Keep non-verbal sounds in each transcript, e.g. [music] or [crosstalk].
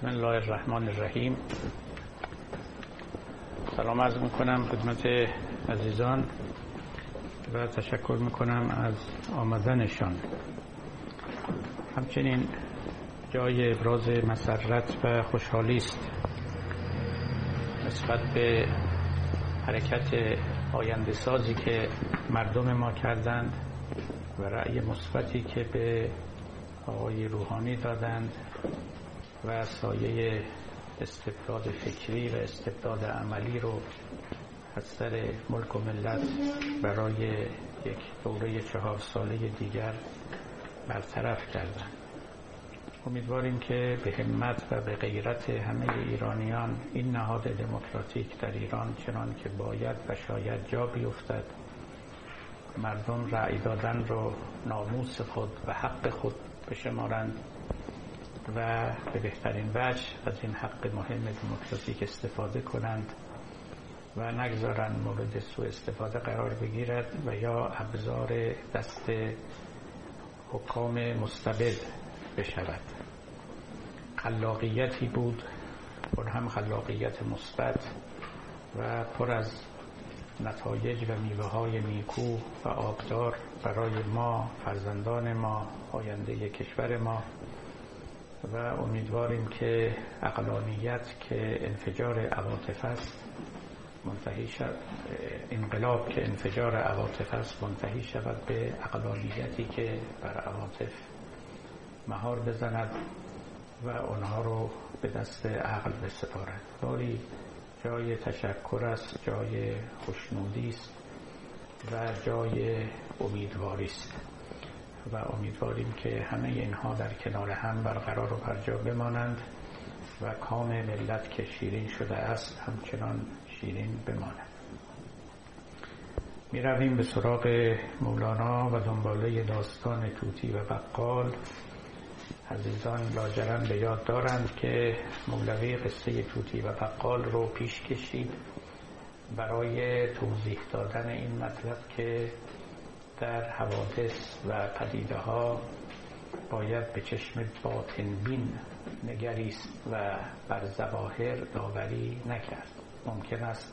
بسم الله الرحمن الرحیم. سلام عرض می‌کنم خدمت عزیزان و تشکر می‌کنم از آمدنشان. همچنین جای ابراز مسرت و خوشحالی است. نسبت به حرکت آینده سازی که مردم ما کردند و رأی مثبتی که به آقای روحانی دادند و سایه استبداد فکری و استبداد عملی رو از سر ملک و ملت برای یک دوره چهار ساله دیگر برطرف کردند امیدواریم که به همت و به غیرت همه ایرانیان این نهاد دموکراتیک در ایران چنان که باید و شاید جا بیفتد. مردم رأی دادن رو ناموس خود و حق خود بشمارند. و به بهترین وجه از این حق مهم دموکراتیک استفاده کنند و نگذارند مورد سوء استفاده قرار بگیرد و یا ابزار دست حکام مستبد بشود. خلاقیتی بود پر هم خلاقیت مثبت و پر از نتایج و میوه های نیکو و آبدار برای ما فرزندان ما آینده کشور ما و امیدواریم که اقلانیت که انفجار عواطف است منتهی شد. انقلاب که انفجار عواطف است منتهی شود به اقلانیتی که بر عواطف مهار بزند و آنها رو به دست عقل بسپارد. باری جای تشکر است جای خوشنودی است و جای امیدواری است. و امیدواریم که همه اینها در کنار هم برقرار و برجا بمانند و کام ملت که شیرین شده است همچنان شیرین بماند. می رویم به سراغ مولانا و دنباله داستان توتی و بقال. عزیزان لاجرم به یاد دارند که مولوی قصه توتی و بقال رو پیش کشید برای توضیح دادن این مطلب که در حوادث و پدیده ها باید به چشم باطن بین نگریست و بر زواهر داوری نکرد. ممکن است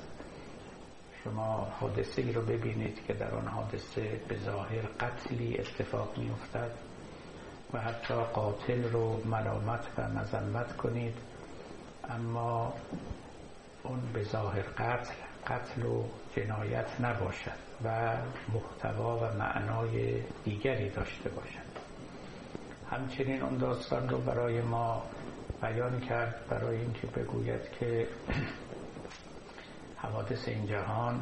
شما حادثه ای رو ببینید که در آن حادثه به ظاهر قتلی اتفاق می افتد و حتی قاتل رو ملامت و مذمت کنید اما اون به ظاهر قتل قتل و جنایت نباشد و محتوا و معنای دیگری داشته باشد. همچنین اون داستان رو برای ما بیان کرد برای اینکه بگوید که [clears throat] حوادث این جهان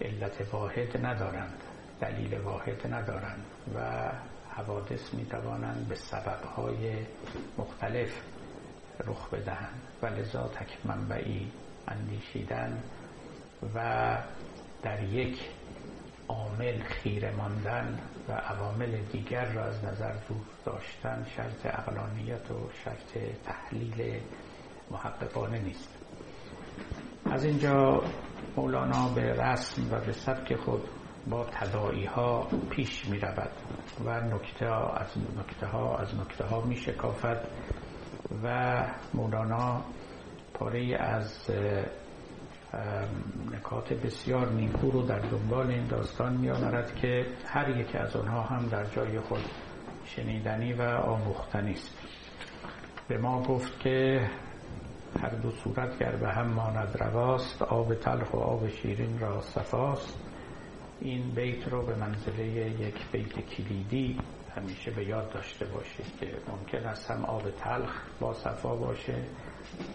علت واحد ندارند دلیل واحد ندارند و حوادث می توانند به سببهای مختلف رخ بدهند. و لذا تک منبعی اندیشیدن و در یک عامل خیره ماندن و عوامل دیگر را از نظر دور داشتن شرط اقلانیت و شرط تحلیل محققانه نیست. از اینجا مولانا به رسم و به سبک خود با تدائی ها پیش می رود و نکته از نکته ها از نکته ها می شکافد و مولانا پاره از نکات بسیار نیکو رو در دنبال این داستان می آورد که هر یک از آنها هم در جای خود شنیدنی و آموختنی است. به ما گفت که هر دو صورت گر به هم ماند رواست آب تلخ و آب شیرین را صفاست. این بیت رو به منزله یک بیت کلیدی همیشه به یاد داشته باشید که ممکن است هم آب تلخ با صفا باشه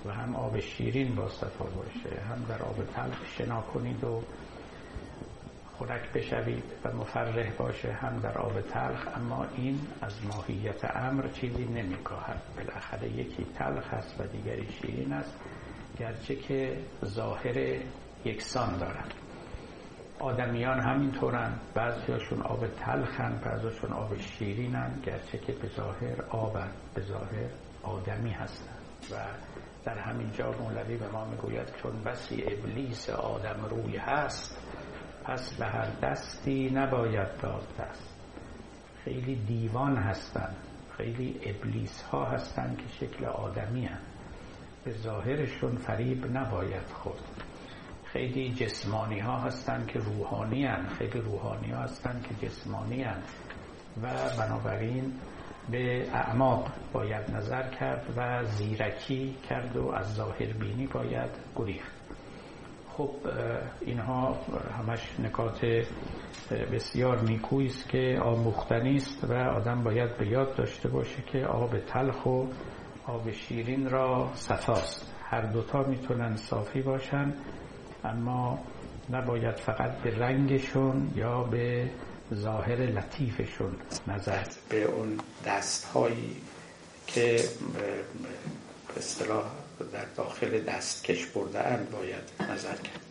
و هم آب شیرین با صفا باشه هم در آب تلخ شنا کنید و خنک بشوید و مفرح باشه هم در آب تلخ. اما این از ماهیت امر چیزی نمیکاهد. بالاخره یکی تلخ است و دیگری شیرین است گرچه که ظاهر یکسان دارند آدمیان همینطورن بعضیاشون آب تلخن بعضیاشون آب شیرینن گرچه که به ظاهر آبن به ظاهر آدمی هستن. و در همین جا مولوی به ما می‌گوید چون بسی ابلیس آدم روی هست پس به هر دستی نباید داد دست خیلی دیوان هستن خیلی ابلیس ها هستن که شکل آدمی هن. به ظاهرشون فریب نباید خورد خیلی جسمانی ها هستن که روحانی هن. خیلی روحانی ها هستن که جسمانی هن. و بنابراین به اعماق باید نظر کرد و زیرکی کرد و از ظاهر بینی باید گریخت. خب اینها همش نکات بسیار نیکویی است که آموختنی است و آدم باید به یاد داشته باشه که آب تلخ و آب شیرین را صفاست. هر دوتا می‌تونن صافی باشن اما نباید فقط به رنگشون یا به ظاهر لطیفشون نظر. به اون دستهایی که به اصطلاح در داخل دستکش برده اند باید نظر کرد.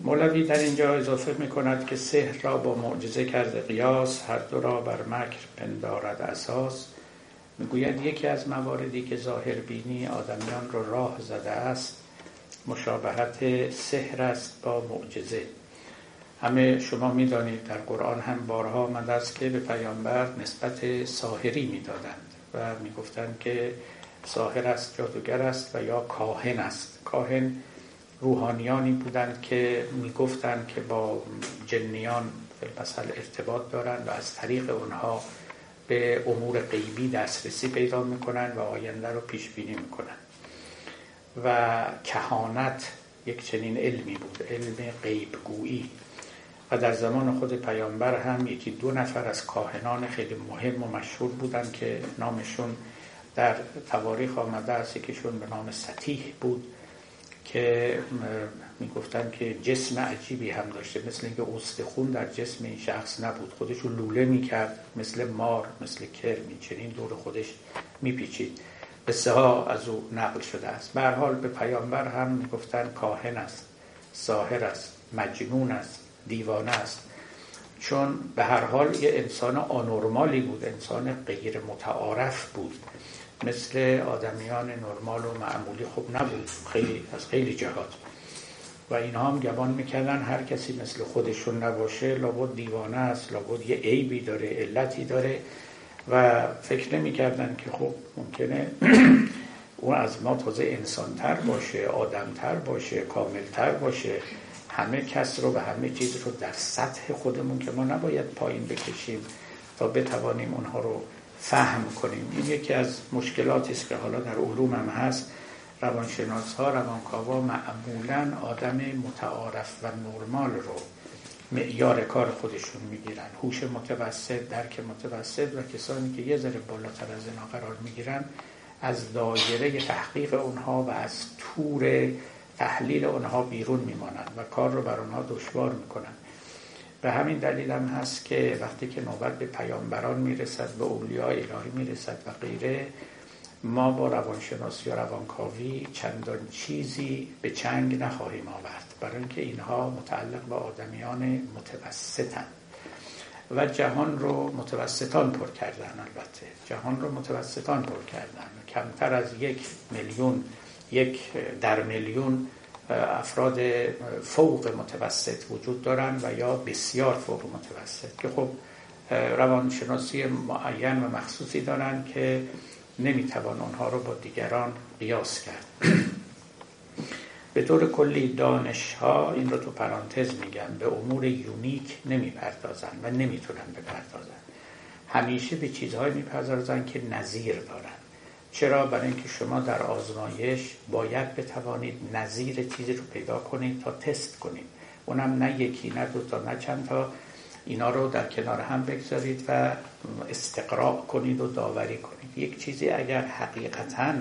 مولوی در اینجا اضافه می کند که سحر را با معجزه کرده قیاس هر دو را بر مکر پندارد اساس. می‌گوید یکی از مواردی که ظاهر بینی آدمیان را راه زده است مشابهت سحر است با معجزه. همه شما می‌دانید در قرآن هم بارها آمده است که به پیامبر نسبت ساحری می‌دادند و می‌گفتند که ساحر است جادوگر است و یا کاهن است. کاهن روحانیانی بودند که می‌گفتند که با جنیان مثل ارتباط دارند و از طریق اونها به امور غیبی دسترسی پیدا می‌کنند و آینده رو پیش بینی می‌کنند. و کهانت یک چنین علمی بود علم غیبگویی. و در زمان خود پیامبر هم یکی دو نفر از کاهنان خیلی مهم و مشهور بودند که نامشون در تواریخ آمده است. یکیشون به نام سطیح بود که می‌گفتن که جسم عجیبی هم داشته مثل اینکه استخون در جسم این شخص نبود. خودشو لوله می‌کرد مثل مار مثل کرمی چنین دور خودش میپیچید. قصه ها از او نقل شده است. به حال به پیامبر هم می‌گفتن کاهن است ساهر است مجنون است. دیوانه است. چون به هر حال یه انسان آنورمالی بود انسان غیر متعارف بود. مثل آدمیان نرمال و معمولی خوب نبود خیلی از خیلی جهات. و اینها هم گمان می‌کردن هر کسی مثل خودشون نباشه لابد دیوانه است لابد یه عیبی داره علتی داره. و فکر نمی‌کردن که خب ممکنه [clears throat] اون از ما تازه انسانتر باشه آدمتر باشه کاملتر باشه. همه کس رو و همه چیز رو در سطح خودمون که ما نباید پایین بکشیم تا بتوانیم اونها رو فهم کنیم. این یکی از مشکلاتی است که حالا در علوم هم هست. روانشناس ها روانکاوا معمولا آدم متعارف و نرمال رو معیار کار خودشون می‌گیرن. هوش متوسط درک متوسط و کسانی که یه ذره بالاتر از اینا قرار می‌گیرن از دایره تحقیق اونها و از تور تحلیل اونها بیرون میمانند و کار رو بر اونها دشوار می‌کنن به همین دلیل هم هست که وقتی که نوبت به پیامبران می‌رسد به اولیاء الهی می‌رسد و غیره ما با روانشناسی و روانکاوی چندان چیزی به چنگ نخواهیم آورد. برای اینکه اینها متعلق به آدمیان متوسطن. و جهان رو متوسطان پر کردن البته. جهان رو متوسطان پر کردن. کمتر از یک میلیون یک در میلیون افراد فوق متوسط وجود دارن و یا بسیار فوق متوسط که خب روانشناسی معین و مخصوصی دارن که نمی‌توان آنها رو با دیگران قیاس کرد. به طور کلی دانش ها این رو تو پرانتز میگن به امور یونیک نمی‌پردازن و نمی‌تونن بپردازن. همیشه به چیزهایی می‌پردازن که نظیر دارن. چرا برای اینکه شما در آزمایش باید بتوانید نظیر چیزی رو پیدا کنید تا تست کنید. اونم نه یکی نه دو تا نه چند تا. اینا رو در کنار هم بگذارید و استقراء کنید و داوری کنید. یک چیزی اگر حقیقتا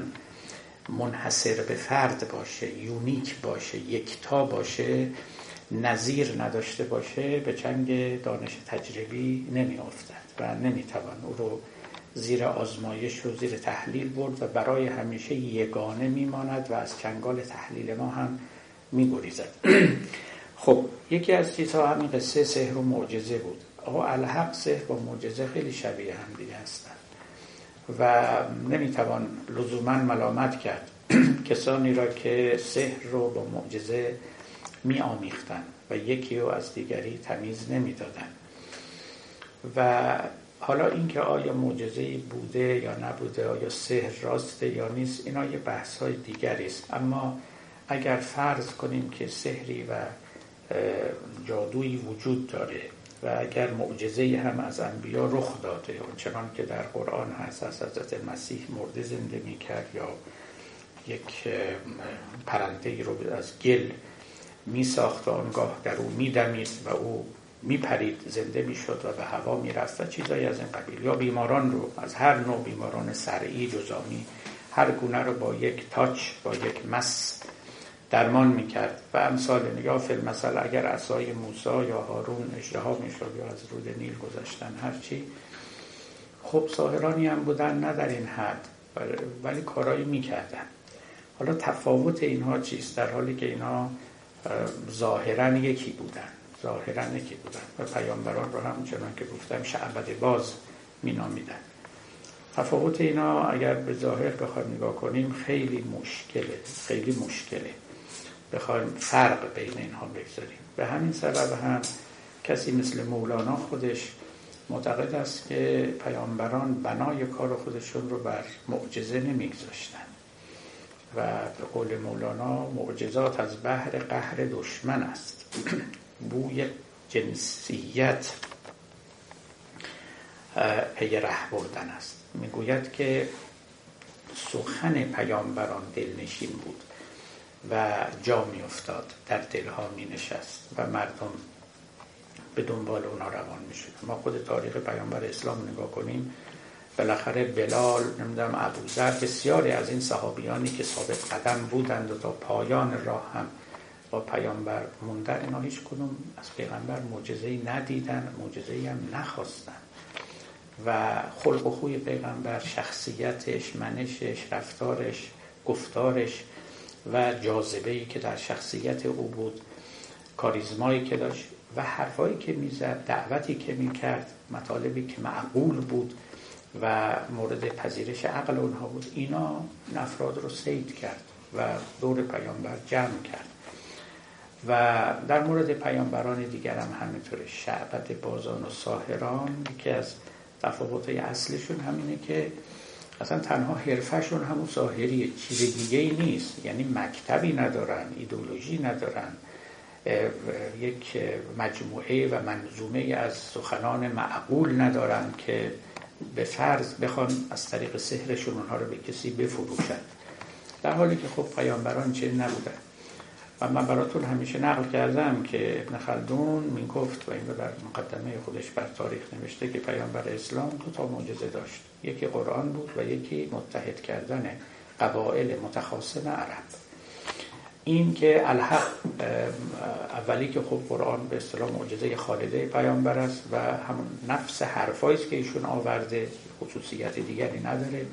منحصر به فرد باشه یونیک باشه یکتا باشه نظیر نداشته باشه به چنگ دانش تجربی نمی افتد و نمی‌توان او رو زیر آزمایش و زیر تحلیل برد و برای همیشه یگانه میماند و از چنگال تحلیل ما هم میگریزد. [clears throat] خب یکی از چیزها همین قصه سحر و معجزه بود. آقا الحق سحر و معجزه خیلی شبیه هم دیگه هستن و نمی‌توان لزوما ملامت کرد. [clears throat] کسانی را که سحر رو با معجزه می آمیختن و یکی رو از دیگری تمیز نمی‌دادن. و حالا اینکه آیا معجزه بوده یا نبوده آیا سحر راسته یا نیست اینا یه بحث های دیگری است. اما اگر فرض کنیم که سحری و جادویی وجود داره و اگر معجزه هم از انبیا رخ داده اونچنان که در قرآن هست از حضرت مسیح مرده زنده می کرد یا یک پرنده رو از گل می ساخت و آنگاه در او می و او می پرید زنده می شد و به هوا می رفت و چیزایی از این قبیل. یا بیماران رو از هر نوع بیماران سرعی جزامی هر گونه رو با یک تاچ با یک مس درمان می‌کرد. و امثال یا فیلم مثلا اگر عصای موسا یا هارون اشتها می‌شد یا از رود نیل گذاشتن هرچی خب ساهرانی هم بودن نه در این حد ولی کارایی می‌کردن. حالا تفاوت اینها چیست؟ در حالی که اینها ظاهرا یکی بودن. ظاهرا یکی بودن و پیامبران رو هم چنان که گفتم شعبد باز مینامیدن. تفاوت اینا اگر به ظاهر بخوایم نگاه کنیم خیلی مشکله خیلی مشکله. بخوایم فرق بین اینها بگذاریم. به همین سبب هم کسی مثل مولانا خودش معتقد است که پیامبران بنای کار خودشون رو بر معجزه نمیگذاشتن. و به قول مولانا معجزات از بحر قهر دشمن است. [clears throat] بوی جنسیت پی ره بردن است. می‌گوید که سخن پیامبران دلنشین بود و جا می افتاد در دلها می نشست و مردم به دنبال اونا روان می شد ما خود تاریخ پیامبر اسلام نگاه کنیم بالاخره بلال نمی‌دونم ابوذر بسیاری از این صحابیانی که ثابت قدم بودند و تا پایان راه هم با پیامبر موندن اینا هیچ کدوم از پیغمبر معجزه ندیدن معجزه هم نخواستن. و خلق و خوی پیغمبر شخصیتش منشش رفتارش گفتارش و جاذبه ای که در شخصیت او بود کاریزمایی که داشت و حرفایی که می‌زد دعوتی که می‌کرد مطالبی که معقول بود و مورد پذیرش عقل اونها بود. اینا افراد رو سید کرد و دور پیامبر جمع کرد. و در مورد پیامبران دیگر هم همینطوره شعبت بازان و ساهران که از تفاوت اصلشون همینه که اصلا تنها حرفشون همون ظاهریه چیز دیگه ای نیست. یعنی مکتبی ندارن ایدولوژی ندارن. یک مجموعه و منظومه از سخنان معقول ندارن که به فرض بخوان از طریق سحرشون اونها رو به کسی بفروشن. در حالی که خب پیامبران چه نبودن. و من براتون همیشه نقل کردم که ابن خلدون می گفت و این رو در مقدمه خودش بر تاریخ نوشته که پیامبر اسلام دو تا معجزه داشت. یکی قرآن بود و یکی متحد کردن قبائل متخاصم عرب. این که الحق اولی که خب قرآن به اصطلاح معجزه خالده پیامبر است و همون نفس حرفایی که ایشون آورده خصوصیت دیگری نداره.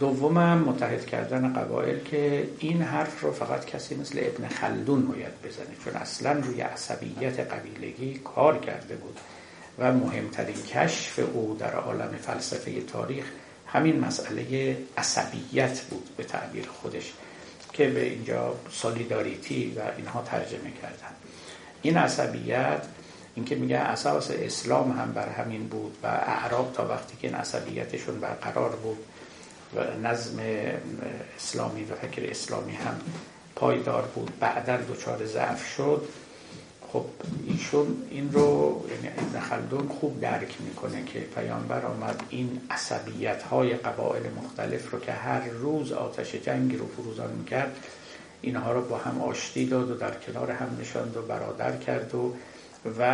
دومم متحد کردن قبایل که این حرف رو فقط کسی مثل ابن خلدون باید بزنه چون اصلا روی عصبیت قبیلگی کار کرده بود و مهمترین کشف او در عالم فلسفه تاریخ همین مسئله عصبیت بود به تعبیر خودش که به اینجا سالیداریتی و اینها ترجمه کردن. این عصبیت اینکه میگه اساس اسلام هم بر همین بود و اعراب تا وقتی که این عصبیتشون برقرار بود و نظم اسلامی و فکر اسلامی هم پایدار بود. بعدا دچار ضعف شد. خب ایشون این رو یعنی ابن خلدون خوب درک می‌کنه که پیامبر آمد این عصبیت های قبایل مختلف رو که هر روز آتش جنگی رو فروزان می‌کرد اینها رو با هم آشتی داد و در کنار هم نشاند و برادر کرد و و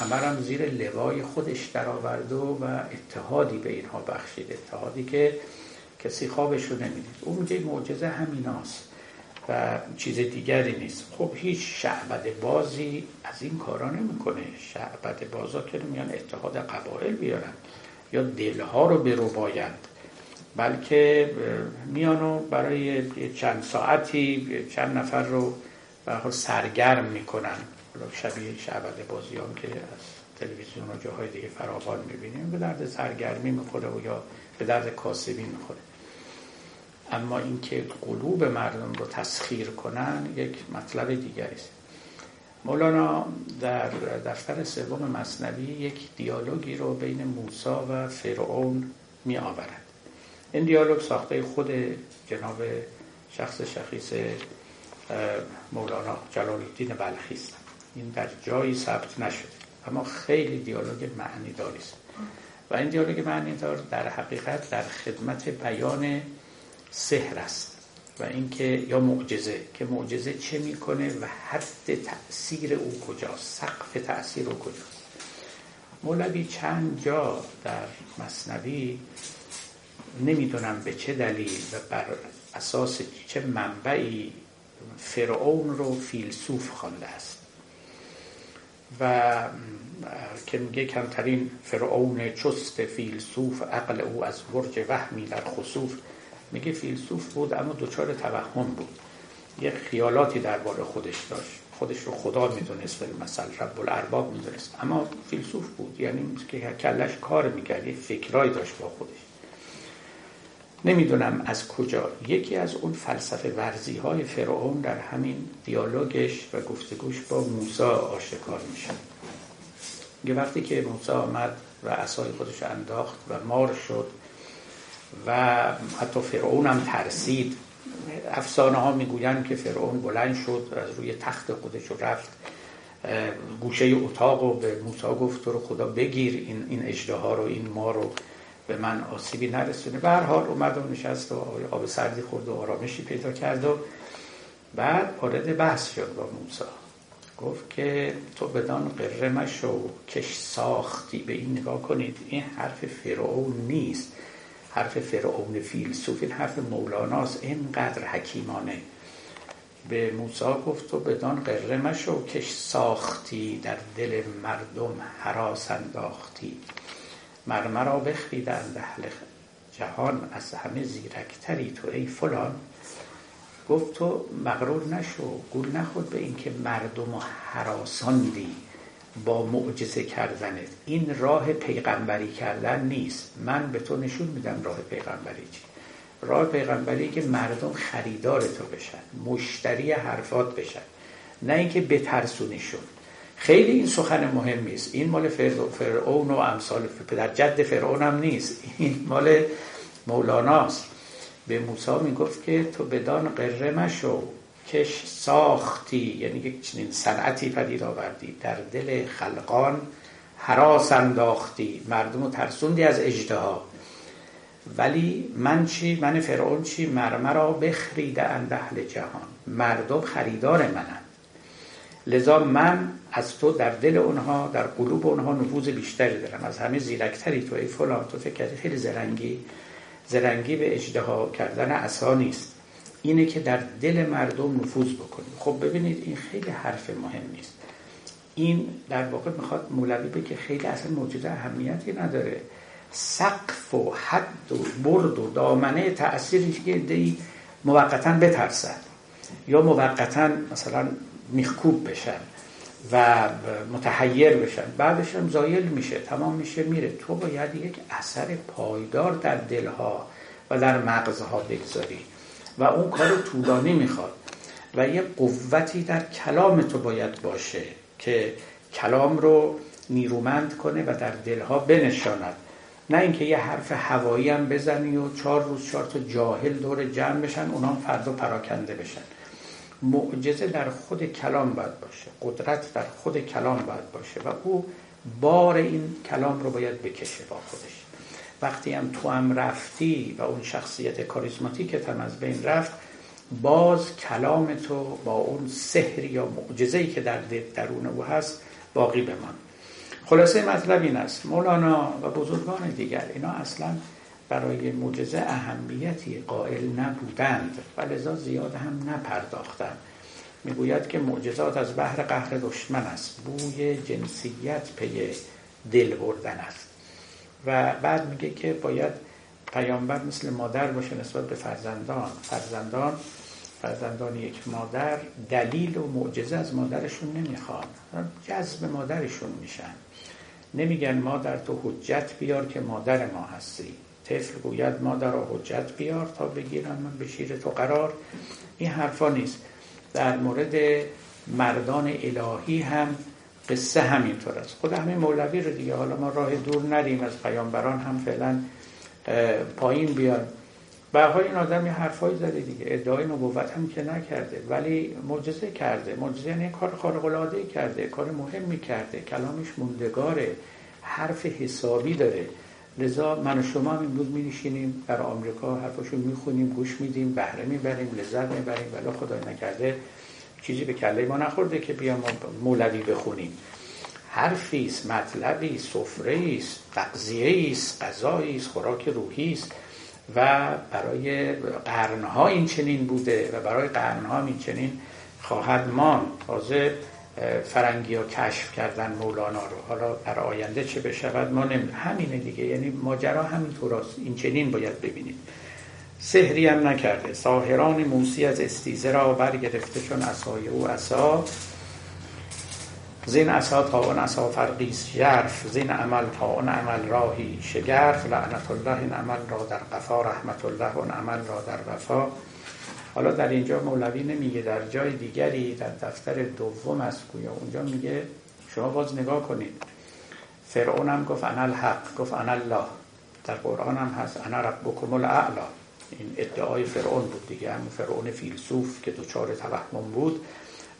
همه هم زیر لوای خودش درآورد و, و اتحادی به اینها بخشید. اتحادی که کسی خوابش رو نمی‌دید. اون میگه معجزه همیناست و چیز دیگری نیست. خب هیچ شعبد بازی از این کارا نمی‌کنه. شعبد بازا که میان اتحاد قبایل بیارن یا دلها رو بربایند بلکه میانو برای چند ساعتی چند نفر رو سرگرم می‌کنن. شبیه شعبد بازی هم که از تلویزیون و جاهای دیگه فراوان می‌بینیم به درد سرگرمی می‌خوره و یا به درد کاسبی می‌خوره. اما اینکه قلوب مردم رو تسخیر کنن یک مطلب دیگری است. مولانا در دفتر سوم مصنوی یک دیالوگی رو بین موسا و فرعون می آورد این دیالوگ ساخته خود جناب شخص شخیص مولانا جلال الدین بلخی است. این در جایی ثبت نشده. اما خیلی دیالوگ معنی است. و این دیالوگ معنی دار در حقیقت در خدمت بیان سحر است و اینکه یا معجزه که معجزه چه می‌کنه و حد تاثیر او کجاست سقف تاثیر او کجاست. مولوی چند جا در مصنوی نمی‌دونم به چه دلیل و بر اساس چه منبعی فرعون رو فیلسوف خوانده است. و که میگه کمترین فرعون چست فیلسوف عقل او از برج وهمی در خصوف میگه فیلسوف بود اما دچار توهم بود. یه خیالاتی درباره خودش داشت. خودش رو خدا می‌دونست مثلا رب الارباب می‌دونست. اما فیلسوف بود یعنی که کلش کار می‌کرد یه فکرایی داشت با خودش. نمی‌دونم از کجا. یکی از اون فلسفه ورزی های فرعون در همین دیالوگش و گفتگوش با موسا آشکار میشه. یه وقتی که موسی آمد و عصای خودش انداخت و مار شد و حتی فرعون هم ترسید. افسانه ها می‌گویند که فرعون بلند شد از روی تخت خودش رفت. گوشه اتاق و به موسی گفت تو رو خدا بگیر این این اجده رو این ما رو به من آسیبی نرسونه. به هر حال اومد و نشست و آب سردی خورد و آرامشی پیدا کرد و بعد وارد بحث شد با موسی. گفت که تو بدان قره مشو کش ساختی به این نگاه کنید این حرف فرعون نیست. حرف فرعون فیلسوف این حرف مولاناست اینقدر حکیمانه. به موسی گفت تو بدان قره مشو کش ساختی در دل مردم حراس انداختی. مرمرا بخریدند اهل جهان از همه زیرکتری تو ای فلان. گفت تو مغرور نشو گول نخود به اینکه مردم و حراساندی. با معجزه کردنت. این راه پیغمبری کردن نیست. من به تو نشون میدم راه پیغمبری چی. راه پیغمبری که مردم خریدار تو بشن. مشتری حرفات بشن. نه اینکه بترسونیشون خیلی این سخن مهم نیست. این مال فرعون و امثال پدر جد فرعون هم نیست. این مال مولاناست به موسی می‌گفت که تو بدان قره مشو. کش ساختی یعنی یک چنین صنعتی پدید آوردی. در دل خلقان حراس انداختی. مردم رو ترسوندی از اجدها ولی من چی؟ من فرعون چی؟ مرمرا بخریده اندهل جهان. مردم خریدار منم لذا من از تو در دل اونها در قلوب اونها نفوذ بیشتری دارم. از همه زیرکتری تو ای فلان تو فکر خیلی زرنگی. زرنگی به اجدها کردن عصا نیست. اینه که در دل مردم نفوذ بکنید خب ببینید این خیلی حرف مهم نیست. این در واقع می‌خواد مولوی بگه خیلی اصلا موجود اهمیتی نداره. سقف و حد و برد و دامنه تأثیری که دی موقتا بترسد یا موقتا مثلا میخکوب بشن و متحیر بشن. بعدش هم زایل میشه تمام میشه میره. تو باید یک اثر پایدار در دلها و در مغزها بگذاری. و اون کار طولانی می‌خواد. و یه قوتی در کلام تو باید باشه که کلام رو نیرومند کنه و در دلها بنشاند. نه اینکه یه حرف هوایی هم بزنی و چهار روز چهار تا جاهل دور جمع بشن اونا فردا پراکنده بشن. معجزه در خود کلام باید باشه. قدرت در خود کلام باید باشه. و او بار این کلام رو باید بکشه با خودش. وقتی هم تو هم رفتی و اون شخصیت کاریزماتیکت هم از بین رفت باز کلام تو با اون سحر یا معجزه‌ای که در درون او هست باقی بمان. خلاصه مطلب این است مولانا و بزرگان دیگر اینا اصلا برای معجزه اهمیتی قائل نبودند و لذا زیاد هم نپرداختند. می‌گوید که معجزات از بحر قهر دشمن است بوی جنسیت پی دل بردن است. و بعد میگه که باید پیامبر مثل مادر باشه نسبت به فرزندان. فرزندان فرزندان یک مادر دلیل و معجزه از مادرشون نمی‌خوان. جذب مادرشون میشن. نمیگن مادر تو حجت بیار که مادر ما هستی. طفل گوید مادر را حجت بیار تا بگیرم من به شیر تو قرار. این حرفا نیست. در مورد مردان الهی هم قصه همینطور است. خود همین مولوی رو دیگه حالا ما راه دور نریم از پیامبران هم فعلا پایین بیان. به حال این آدم یه حرفایی زده دیگه. ادعای نبوت هم که نکرده ولی معجزه کرده. معجزه یعنی کار خارق العاده کرده کار مهمی کرده کلامش موندگاره حرف حسابی داره. لذا من و شما هم امروز می نشینیم در آمریکا حرفاشو می‌خونیم گوش میدیم بهره می‌بریم لذت می‌بریم ولی خدای نکرده چیزی به کله ما نخورده که بیام مولوی بخونیم. حرفی است مطلبی سفره است تغذیه است غذایی است خوراک روحی است و برای قرنها این چنین بوده و برای قرنها این چنین خواهد مان تازه فرنگی ها کشف کردن مولانا رو. حالا در آینده چه بشود ما نمی همینه دیگه. یعنی ماجرا همینطور است. این چنین باید ببینید سحری هم نکرده. ساهران موسی از استیزه را برگرفته چون اسای او اسا زین اسا تا اون اسا فرقیس جرف زین عمل تا اون عمل راهی شگرف. لعنت الله این عمل را در قفا. رحمت الله اون عمل را در وفا. حالا در اینجا مولوی نمیگه در جای دیگری در دفتر دوم از گویا. اونجا میگه شما باز نگاه کنید. فرعون هم گفت انا الحق گفت انا الله. در قرآن هم هست انا ربکم الاعلا. این ادعای فرعون بود دیگه هم فرعون فیلسوف که دوچار توهم بود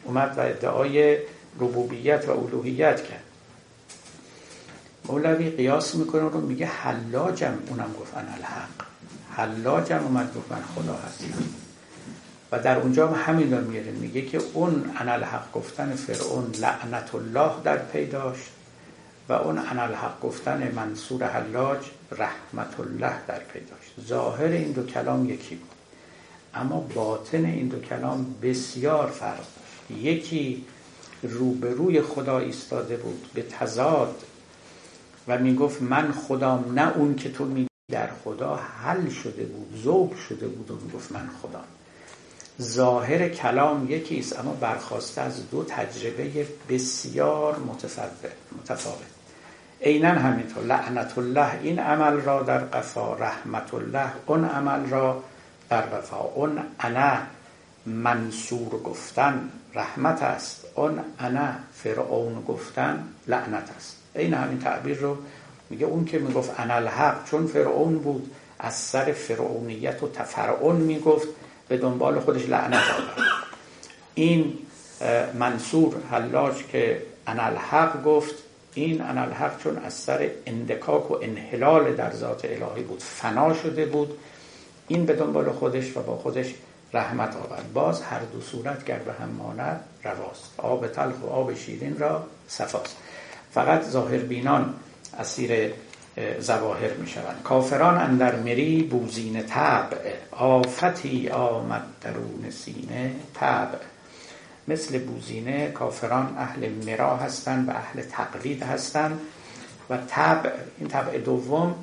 اومد و ادعای ربوبیت و الوهیت کرد. مولوی قیاس می‌کنه رو میگه حلاجم اونم گفت انا الحق. حلاجم اومد گفت من خدا هستم. و در اونجا هم همین رو میگه میگه که اون الحق گفتن فرعون لعنت الله در پیداشت و اون الحق گفتن منصور حلاج رحمت الله در پیداشت ظاهر این دو کلام یکی بود. اما باطن این دو کلام بسیار فرق داشت. یکی روبروی خدا ایستاده بود به تضاد و می‌گفت من خدام نه اون که تو می در خدا. حل شده بود ذوب شده بود و می‌گفت من خدام. ظاهر کلام یکی است اما برخواسته از دو تجربه بسیار متفاوت. عینا همینطور. لعنت الله این عمل را در قفا. رحمت الله اون عمل را در وفا. اون انا منصور گفتن رحمت است. اون انا فرعون گفتن لعنت است. این همین تعبیر رو میگه اون که می‌گفت انا الحق چون فرعون بود از سر فرعونیت و تفرعون می‌گفت به دنبال خودش لعنت آورد. این منصور حلاج که انالحق گفت این انالحق چون از سر اندکاک و انحلال در ذات الهی بود فنا شده بود این به دنبال خودش و با خودش رحمت آورد. باز هر دو صورت گر به هم ماند رواست. آب تلخ و آب شیرین را صفاست. فقط ظاهر بینان اسیر زواهر می شوند کافران اندر مری بوزین طبع. آفتی آمد درون سینه طبع. مثل بوزینه کافران اهل مرا هستند و اهل تقلید هستند و طبع این طبع دوم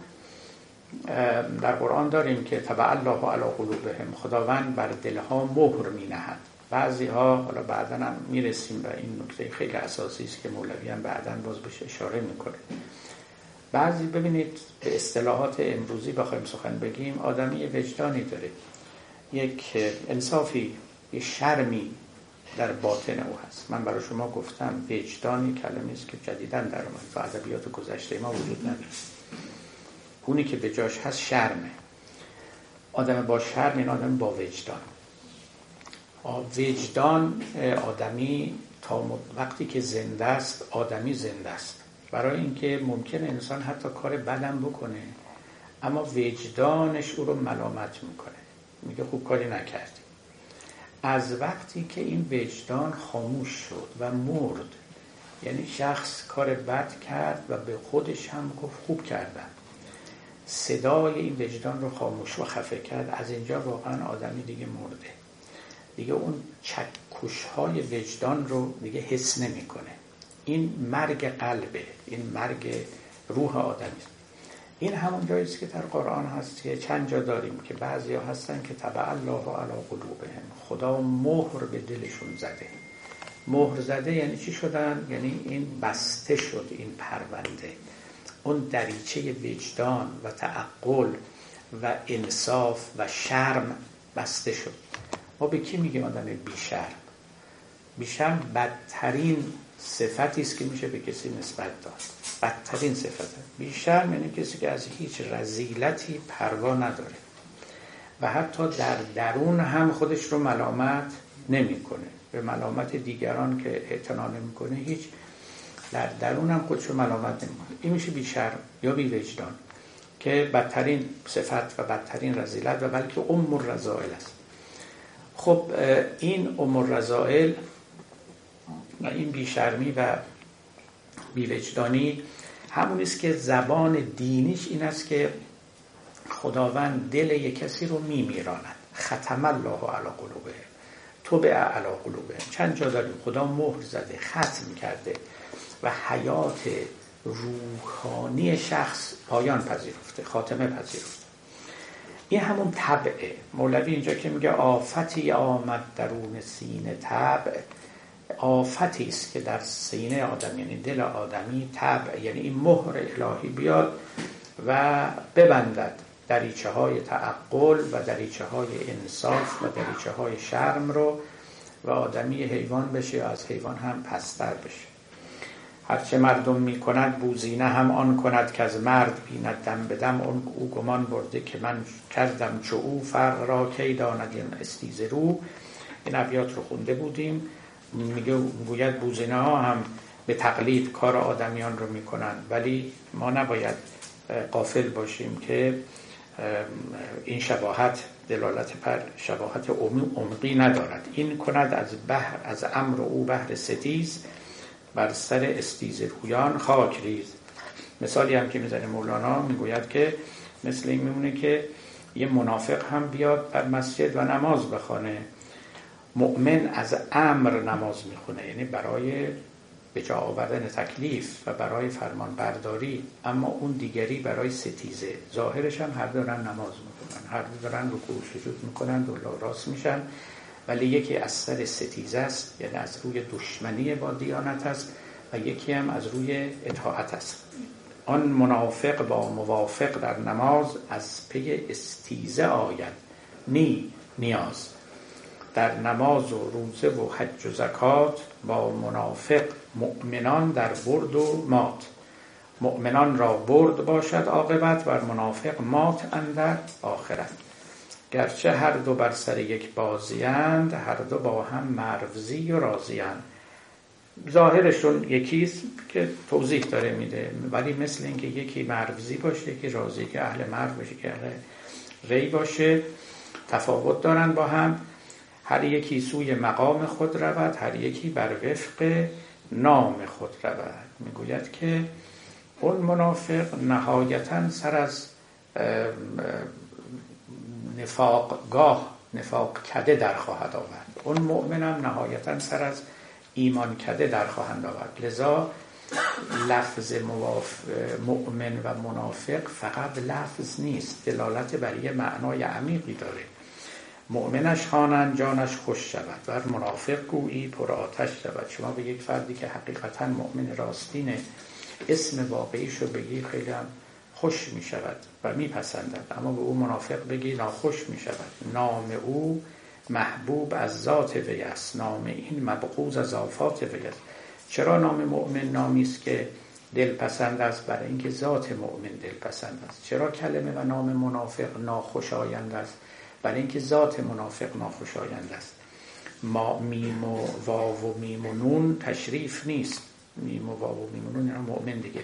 در قرآن داریم که تبع الله علی قلوبهم خداوند بر دلها مهر می نهد بعضی ها حالا بعدا هم می‌رسیم و این نکته خیلی اساسی است که مولوی هم بعدا باز بهش اشاره می‌کنه. بعضی ببینید به اصطلاحات امروزی بخوایم سخن بگیم آدمی وجدانی داره. یک انصافی یه شرمی در باطن او هست. من برای شما گفتم وجدانی کلمه است که جدیدا در اومد تو ادبیات گذشته ما وجود نداره اونی که به جاش هست شرمه. آدم با شرم این آدم با وجدان. وجدان آدمی تا وقتی که زنده است آدمی زنده است. برای اینکه ممکن انسان حتی کار بدم بکنه اما وجدانش او رو ملامت می‌کنه. میگه خوب کاری نکردی. از وقتی که این وجدان خاموش شد و مرد یعنی شخص کار بد کرد و به خودش هم گفت خوب کردم. صدای این وجدان رو خاموش و خفه کرد. از اینجا واقعا آدمی دیگه مرده. دیگه اون چکش های وجدان رو دیگه حس نمی‌کنه. این مرگ قلبه. این مرگ روح آدمی. این همون جایی است که در قرآن هست که چند جا داریم که بعضی ها هستن که تبع الله علی قلوبهم. خدا مهر به دلشون زده. مهر زده یعنی چی شدن؟ یعنی این بسته شد این پرونده. اون دریچه وجدان و تعقل و انصاف و شرم بسته شد. ما به کی میگیم آدم بی شرم بیشرم بدترین صفتی است که میشه به کسی نسبت داد. بدترین صفت بیشرم یعنی کسی که از هیچ رزیلتی پروا نداره. و حتی در درون هم خودش رو ملامت نمی‌کنه. به ملامت دیگران که اعتنا نمی‌کنه هیچ در درون هم خودش رو ملامت نمی‌کنه. این میشه بیشرم یا بیوجدان که بدترین صفت و بدترین رزیلت و بلکه ام الرزائل است. خب این ام الرزائل و این بیشرمی و بیوجدانی همون است که زبان دینیش این است که خداوند دل یک کسی رو میمیراند. ختم الله علی قلوبه. تو به علی قلوبه. چند جا داریم؟ خدا مهر زده ختم کرده و حیات روحانی شخص پایان پذیرفته خاتمه پذیرفته. این همون طبعه. مولوی اینجا که میگه آفتی آمد درون سینه طبع. آفتی است که در سینه آدم یعنی دل آدمی طبع. یعنی این مهر الهی بیاد و ببندد. دریچه های تعقل و دریچه های انصاف و دریچه های شرم رو و آدمی حیوان بشه از حیوان هم پستر بشه. هرچه مردم می کند بوزینه هم آن کند که از مرد بیند دم بدم اون او گمان برده که من کردم چو او فرق را کی داند؟ این استیز رو. این ابیات رو خونده بودیم. میگه گوید بوزینه ها هم به تقلید کار آدمیان رو می‌کنن ولی ما نباید قافل باشیم که این شباهت دلالت بر شباهت عمقی ندارد. این کند از بهر از امر او بهر ستیز بر سر استیزه رویان خاک ریز. مثالی هم که می‌زنه مولانا می‌گوید که مثل این میمونه که یه منافق هم بیاد بر مسجد و نماز بخوانه. مؤمن از امر نماز می‌خونه یعنی برای به جا آوردن تکلیف و برای فرمان برداری اما اون دیگری برای ستیزه. ظاهرش هم هر دو دارن نماز می‌کنن هر دو دارن رکوع سجود می‌کنن دولا راست میشن. ولی یکی از سر ستیزه است یعنی از روی دشمنی با دیانت است و یکی هم از روی اطاعت است. آن منافق با موافق در نماز از پی استیزه آید نی نیاز. در نماز و روزه و حج و زکات با منافق مؤمنان در برد و مات. مؤمنان را برد باشد عاقبت بر منافق مات اندر آخرت. گرچه هر دو بر سر یک بازیند هر دو با هم مرزی و رازیند ظاهرشون یکیست که توضیح داره میده ولی مثل اینکه یکی مرزی باشه یکی رازی که اهل مرو باشه که اهل ری باشه تفاوت دارن با هم. هر یکی سوی مقام خود رود هر یکی بر وفق نام خود رود می‌گوید که اون منافق نهایتا سر از نفاقگاه نفاق کده در خواهد آورد. اون مؤمنم نهایتا سر از ایمان کده در خواهند آورد. لذا لفظ مؤمن و منافق فقط لفظ نیست. دلالت بر یه معنای عمیقی داره. مؤمنش خوانند جانش خوش شود. و منافق گویی پر آتش شود. شما به یک فردی که حقیقتا مؤمن راستینه اسم واقعیش رو بگی خیلی هم خوش می شود و می پسندد اما به او منافق بگی ناخوش می شود نام او محبوب از ذات وی است. نام این مبغوض از آفات وی است. چرا نام مؤمن نامی است که دلپسند است؟ برای اینکه ذات مؤمن دلپسند است. چرا کلمه و نام منافق ناخوشایند است؟ برای اینکه ذات منافق ناخوشایند است. ما میم و واو و میم و نون تشریف نیست. میم و واو و میم و نون یعنی مؤمن دیگه.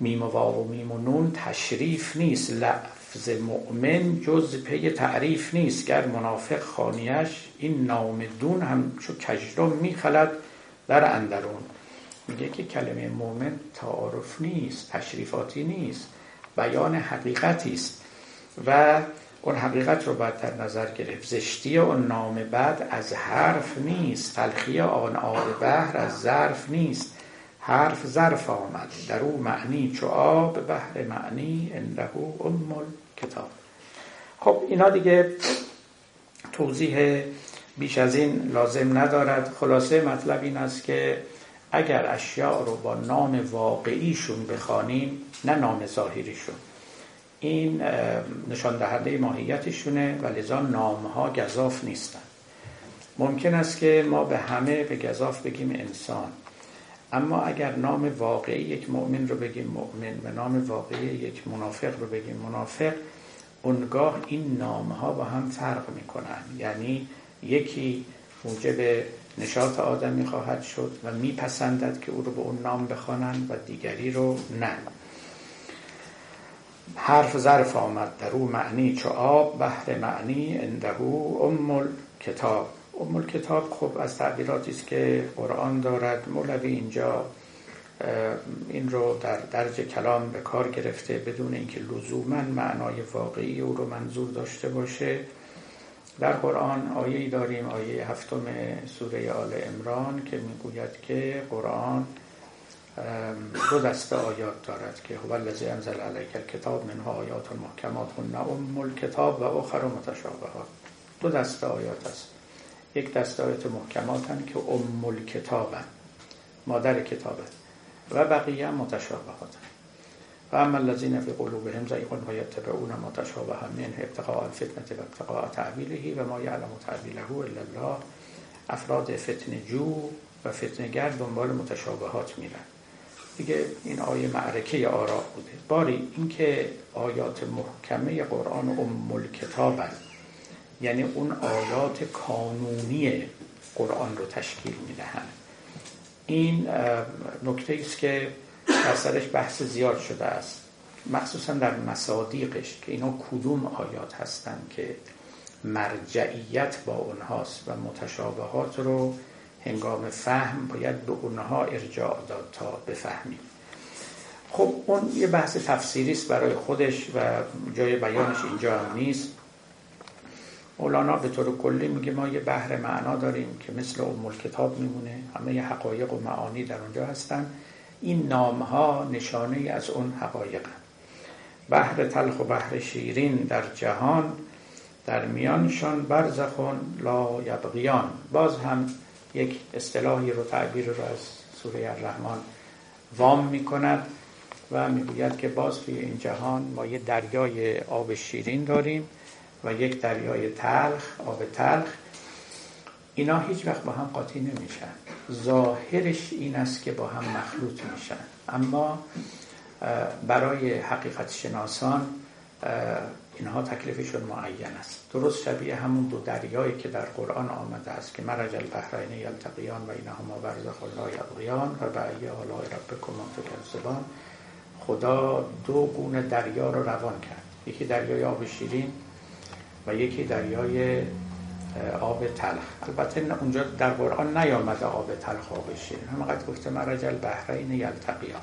میم و واو و میم و نون تشریف نیست. لفظ مؤمن جز پی تعریف نیست. گر منافق خوانیش این نام دون همچو کژدم میخلد در اندرون. میگه که کلمه مؤمن تعارف نیست تشریفاتی نیست بیان حقیقتی است. و اون حقیقت رو باید در نظر گرفت. زشتی اون نام بد از حرف نیست. تلخی آن آب بحر از ظرف نیست. حرف ظرف آمد. در او معنی چو آب بحر معنی انده ام کتاب خب اینا دیگه توضیح بیش از این لازم ندارد. خلاصه مطلب این است که اگر اشیاء رو با نام واقعیشون بخوانیم نه نام ظاهریشون. این نشان دهنده ماهیتشونه و لذا نامها گذاف نیستن. ممکن است که ما به همه به گذاف بگیم انسان. اما اگر نام واقعی یک مؤمن رو بگیم مؤمن و نام واقعی یک منافق رو بگیم منافق اونگاه این نام ها با هم فرق می‌کنن. یعنی یکی موجب نشاط آدمی خواهد شد و میپسندد که او رو به اون نام بخوانند و دیگری رو نه. حرف ظرف آمد در او معنی چو آب بحر معنی اندهو ام کتاب ام کتاب خب از تعبیراتی است که قرآن دارد. مولوی اینجا این رو در درج کلام به کار گرفته بدون اینکه لزوما معنای واقعی او رو منظور داشته باشه. در قرآن آیه داریم آیه هفتم سوره آل امران که می‌گوید که قرآن دو دسته آیات دارد که هو الذی انزل علیک الکتاب منها آیات محکمات هن ام الکتاب و اخر متشابهات. دو دسته آیات است. یک دسته آیات محکمات هم که ام الکتاب مادر کتابه و بقیه هم متشابهات و اما الذين في قلوبهم زيغ ويتبعون ما تشابه منه ابتغاء الفتنه و ابتغاء تعبیله و ما یعلم تعبیله الا الله. افراد فتنه جو و فتنگر دنبال متشابهات میرن دیگه این آیه معرکه آراء بوده. باری اینکه آیات محکمه قرآن ام کتاب یعنی اون آیات کانونی قرآن رو تشکیل می‌دهند. این نکته است که در سرش بحث زیاد شده است. مخصوصا در مصادیقش که اینا کدوم آیات هستند که مرجعیت با اونهاست و متشابهات رو هنگام فهم باید به اونها ارجاع داد تا بفهمیم. خب اون یه بحث تفسیری است برای خودش و جای بیانش اینجا هم نیست. مولانا به طور کلی میگه ما یه بحر معنا داریم که مثل ام کتاب میمونه همه یه حقایق و معانی در اونجا هستن. این نام ها نشانه از اون حقایق بحر تلخ و بحر شیرین در جهان در میانشان برزخون لا یبغیان. باز هم یک اصطلاحی رو تعبیر رو از سوره الرحمن وام می کند و می‌گوید که باز توی این جهان ما یه دریای آب شیرین داریم و یک دریای تلخ آب تلخ. اینا هیچ وقت با هم قاطی نمیشن. ظاهرش این است که با هم مخلوط میشن. اما برای حقیقت شناسان اینها تکلیفشون معین است. درست شبیه همون دو دریایی که در قرآن آمده است که مرج البحرین یلتقیان و اینهما برزخ لا یبغیان و به آلاء ربکم تکذبان. خدا دو گونه دریا رو روان کرد. یکی دریای آب شیرین و یکی دریای آب تلخ. البته اونجا در قرآن نیامده آب تلخ آب شیرین. همقدر گفته مرج البحرین یلتقیان.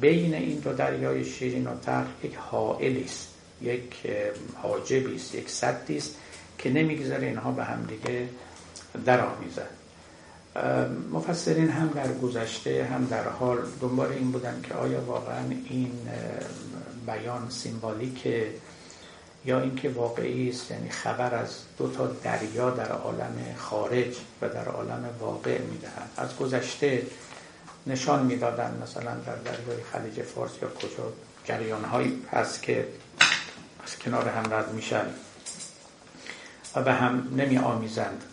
بین این دو دریای شیرین و تلخ یک حائلی است. یک حاجبی است یک سدی است که نمی‌گذاره اینها به هم دیگه در آمیزن مفسرین هم در گذشته هم در حال دنبال این بودن که آیا واقعا این بیان سیمبالیک یا اینکه واقعی است یعنی خبر از دو تا دریا در عالم خارج و در عالم واقع می‌دهند. از گذشته نشان می‌دادن مثلا در دریای خلیج فارس یا کجا جریان هایی هست که از کنار هم رد میشن و به هم نمی آمیزند.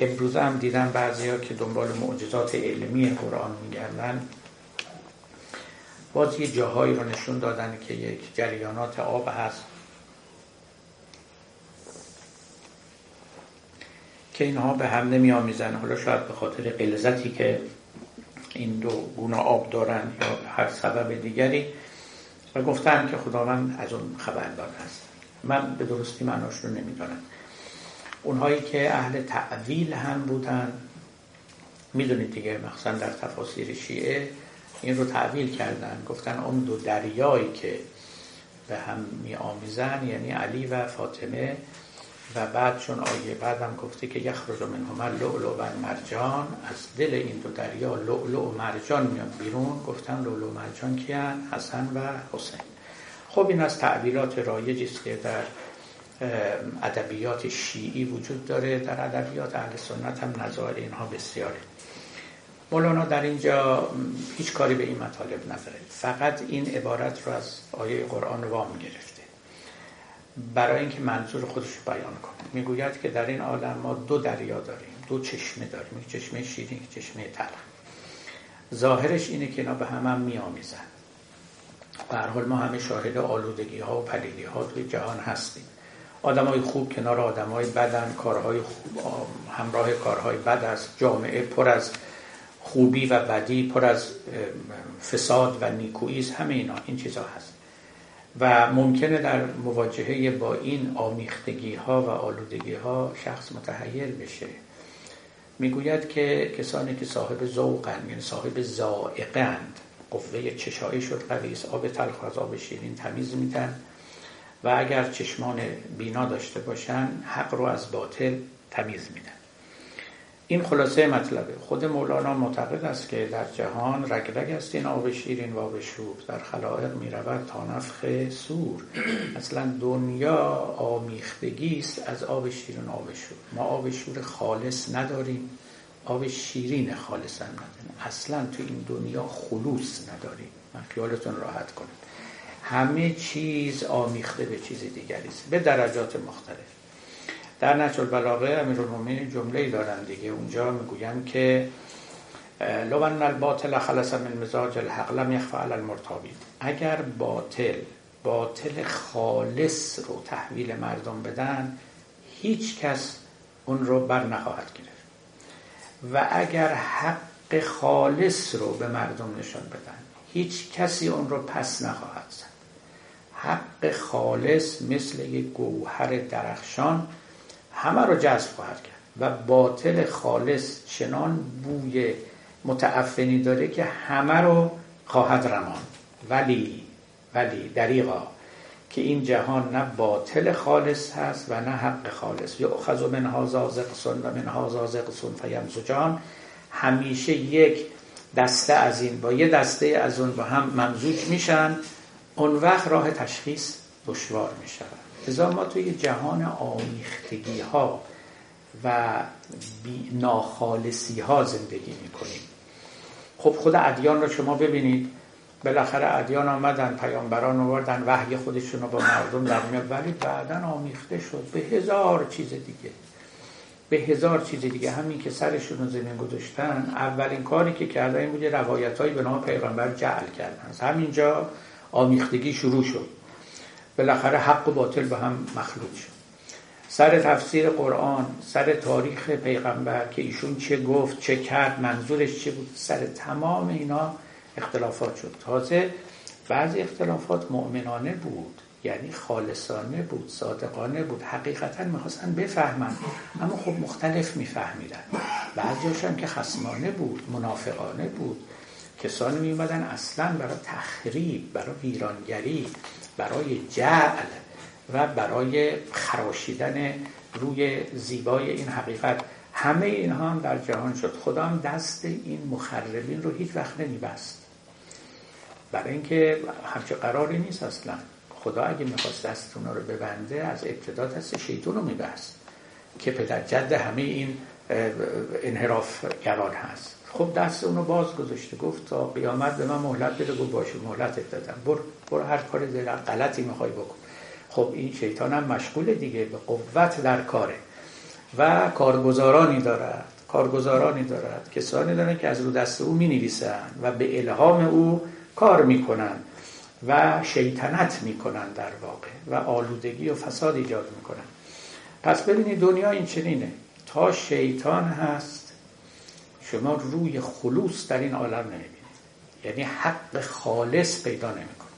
امروز هم دیدن بعضی ها که دنبال معجزات علمی قرآن میگردن. باز یه جاهایی رو نشون دادن که یک جریانات آب هست. که اینها به هم نمی آمیزن. حالا شاید به خاطر قلزتی که این دو گونه آب دارن یا هر سبب دیگری و گفتن که خداوند از اون خبردار است من به درستی معناش رو نمی‌دانم اونهایی که اهل تعویل هم بودن می‌دونید دیگه مخصوصا در تفاسیر شیعه این رو تعویل کردن. گفتن اون دو دریایی که به هم می آمیزن یعنی علی و فاطمه و بعد چون آیه بعدم گفته که یخرج منهما لؤلؤ و مرجان از دل این دو دریا لؤلؤ و مرجان میاد بیرون. گفتن لؤلؤ و مرجان کیان؟ حسن و حسین. خب این از تعبیرات رایجی است که در ادبیات شیعی وجود داره. در ادبیات اهل سنت هم نظایر اینها بسیاره. مولانا در اینجا هیچ کاری به این مطالب نداره. فقط این عبارت رو از آیه قرآن وام گرفته برای اینکه منظور خودش بیان کنه. می‌گوید که در این عالم ما دو دریا داریم دو چشمه داریم یک چشمه شیرین یک چشمه تلخ ظاهرش اینه که اینا به هم هم میآمیزن. به حال ما همه شاهد آلودگی ها و پلیدی ها توی جهان هستیم. آدم های خوب کنار آدم های بدن کارهای خوب همراه کارهای بد است جامعه پر از خوبی و بدی پر از فساد و نیکویی همه اینا این چیزها هست. و ممکنه در مواجهه با این آمیختگی ها و آلودگی ها شخص متحیر بشه. می‌گوید که کسانی که صاحب ذوقند یعنی صاحب زائقند قوه چشایی شد قوی آب تلخ از آب شیرین تمیز میدن و اگر چشمان بینا داشته باشن حق رو از باطل تمیز میدن. این خلاصه مطلبه. خود مولانا معتقد است که در جهان رگ است این آب شیرین و آب شور در خلائق می رود تا نفخ سور. اصلا دنیا آمیختگی است از آب شیرین آب شور. ما آب شور خالص نداریم آب شیرین خالص هم نداریم. اصلا تو این دنیا خلوص نداریم. من خیالتون راحت کنید همه چیز آمیخته به چیز دیگری است به درجات مختلف. در نهج البلاغه امیرالمومنین جمله ای دارن دیگه. اونجا می‌گویم که لو ان الباطل خلص من مزاج الحق لم یخفى علی المرتابی اگر باطل باطل خالص رو تحویل مردم بدن هیچ کس اون رو بر نخواهد گرفت. و اگر حق خالص رو به مردم نشان بدن هیچ کسی اون رو پس نخواهد زد. حق خالص مثل یک گوهر درخشان همه رو جذب خواهد کرد. و باطل خالص چنان بوی متعفنی داره که همه رو خواهد رمان ولی ولی دریغا که این جهان نه باطل خالص هست و نه حق خالص. یا اخذ من هازا زقسون و من هازا زقسون فیمزجان همیشه یک دسته از این با یه دسته از اون با هم ممزوج میشن. اون وقت راه تشخیص دشوار می‌شود. ازا ما توی جهان آمیختگی ها و ناخالصی ها زندگی می‌کنیم. خب خود ادیان رو شما ببینید. بالاخره ادیان آمدن پیامبران آوردن وحی خودشون رو با مردم در میاد. ولی بعدا آمیخته شد. به هزار چیز دیگه. به هزار چیز دیگه. همین که سرشون رو زمین گذاشتن اولین کاری که کردن این بود روایت به نام پیغمبر جعل کردن. از همینجا آمیختگی شروع شد. بالاخره حق و باطل به هم مخلوط شد. سر تفسیر قرآن سر تاریخ پیغمبر که ایشون چه گفت چه کرد منظورش چه بود سر تمام اینا اختلافات شد. تازه بعضی اختلافات مؤمنانه بود یعنی خالصانه بود صادقانه بود حقیقتا می‌خواستن بفهمن. اما خب مختلف میفهمیدن. بعضیش هم که خسمانه بود منافقانه بود. کسانی میومدن اصلا برای تخریب برای ویرانگری. برای جعل و برای خراشیدن روی زیبای این حقیقت. همه اینها هم در جهان شد. خدا هم دست این مخربین رو هیچ وقت نمیبست. برای اینکه همچه قراری نیست اصلا. خدا اگه می‌خواست دست رو ببنده از ابتدا دست شیطون رو میبست که پدر جد همه این انحراف گران هست. خب دست اونو باز گذاشته گفت تا قیامت به من مهلت بده گفت باشه مهلت دادم. بر, بر هر کار غلطی می‌خوای بکن. خب این شیطان هم مشغول دیگه به قوت در کاره. و کارگزارانی دارد کارگزارانی دارد کسانی دارن که از رو دست او می نویسن و به الهام او کار می‌کنن و شیطنت می‌کنن در واقع و آلودگی و فساد ایجاد می‌کنن. پس ببینید دنیا این چنینه. تا شیطان هست شما روی خلوص در این عالم نمی‌بینید. یعنی حق خالص پیدا نمی‌کنید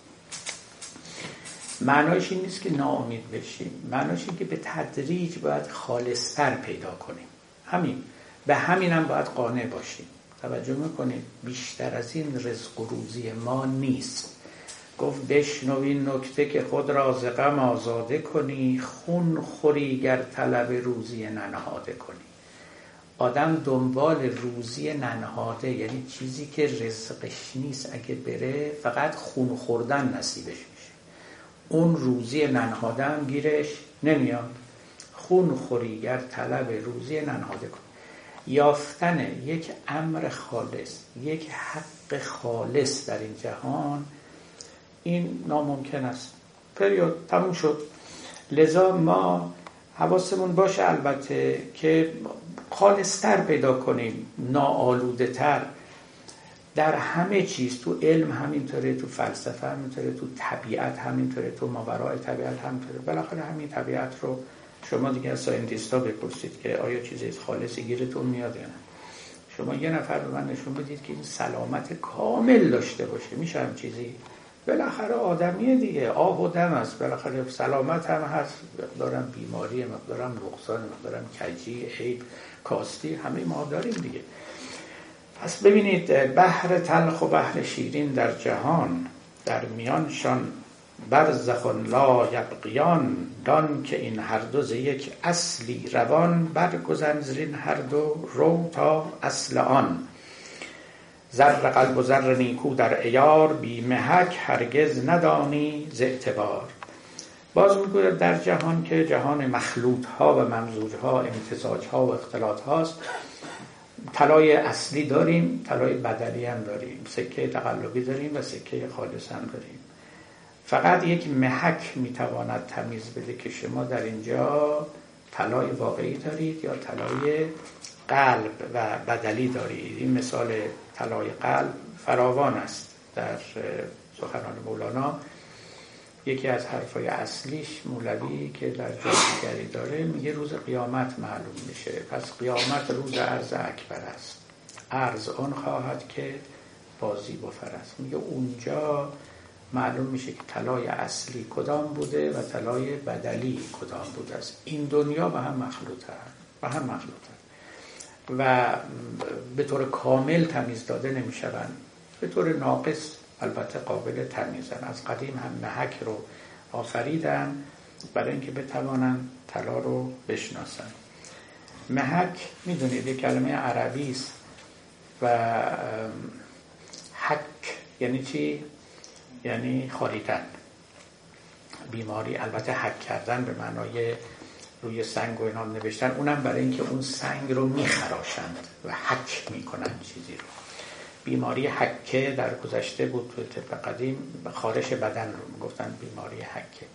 معنایش این نیست که ناامید بشیم. معنایش این که به تدریج باید خالصتر پیدا کنیم. همین. به همین هم باید قانع باشیم. توجه می‌کنید؟ بیشتر از این رزق و روزی ما نیست. گفت بشنوین نکته که خود را ز غم آزاده کنی خون خوری گر طلب روزی ننهاده کنی. آدم دنبال روزی ننهاده یعنی چیزی که رزقش نیست اگه بره فقط خون خوردن نصیبش میشه. اون روزی ننهاده هم گیرش نمیاد. خون خوری گر طلب روزی ننهاده کنی یافتن یک امر خالص یک حق خالص در این جهان این ناممکن است. پریود تموم شد. لذا ما حواسمون باشه البته که خالصتر پیدا کنیم ناآلوده تر در همه چیز تو علم همینطوره تو فلسفه همینطوره تو طبیعت همینطوره تو ماورای طبیعت همینطوره. بالاخره همین طبیعت رو شما دیگه از ساینتیستا بپرسید که آیا چیزی خالصی گیرتون میاد یا نه. شما یه نفر به من نشون بدید که این سلامت کامل داشته باشه. میشه هم چیزی بالاخره آدمیه دیگه. آه و دم است. بالاخره سلامت هم هست. مقدارم بیماری مقدارم نقصان مقدارم کجی عیب کاستی همه ما داریم دیگه. پس ببینید بحر تلخ و بحر شیرین در جهان در میانشان برزخون لا یبقیان دان که این هر دو ز یک اصلی روان برگزن زرین هر دو رو تا اصل آن. زر قلب و زر نیکو در ایار بی محک هرگز ندانی ز اعتبار. باز می‌گوید در جهان که جهان مخلوط ها و ممزوج ها امتزاج ها و اختلاط هاست طلای اصلی داریم طلای بدلی هم داریم سکه تقلبی داریم و سکه خالص هم داریم. فقط یک محک می‌تواند تمیز بده که شما در اینجا طلای واقعی دارید یا طلای قلب و بدلی دارید. این مثال طلای قلب فراوان است در سخنان مولانا. یکی از حرفای اصلیش مولوی که در جای دیگری داره میگه روز قیامت معلوم میشه. پس قیامت روز عرض اکبر است. عرض آن خواهد که بازی بفر است. میگه اونجا معلوم میشه که طلای اصلی کدام بوده و طلای بدلی کدام بوده است. این دنیا به هم مخلوطه به هم مخلوطه و به طور کامل تمیز داده نمی‌شوند. به طور ناقص البته قابل تمیزن. از قدیم هم محک رو آفریدن برای اینکه بتوانند طلا رو بشناسن. محک می‌دونید یک کلمه عربی است و حک یعنی چی؟ یعنی خاریدن. بیماری البته حک کردن به معنای روی سنگ و اینام نوشتن. اونم برای اینکه اون سنگ رو میخراشند و حک می‌کنن چیزی رو. بیماری حکه در گذشته بود تو طب قدیم. خارش بدن رو می‌گفتن بیماری حکه.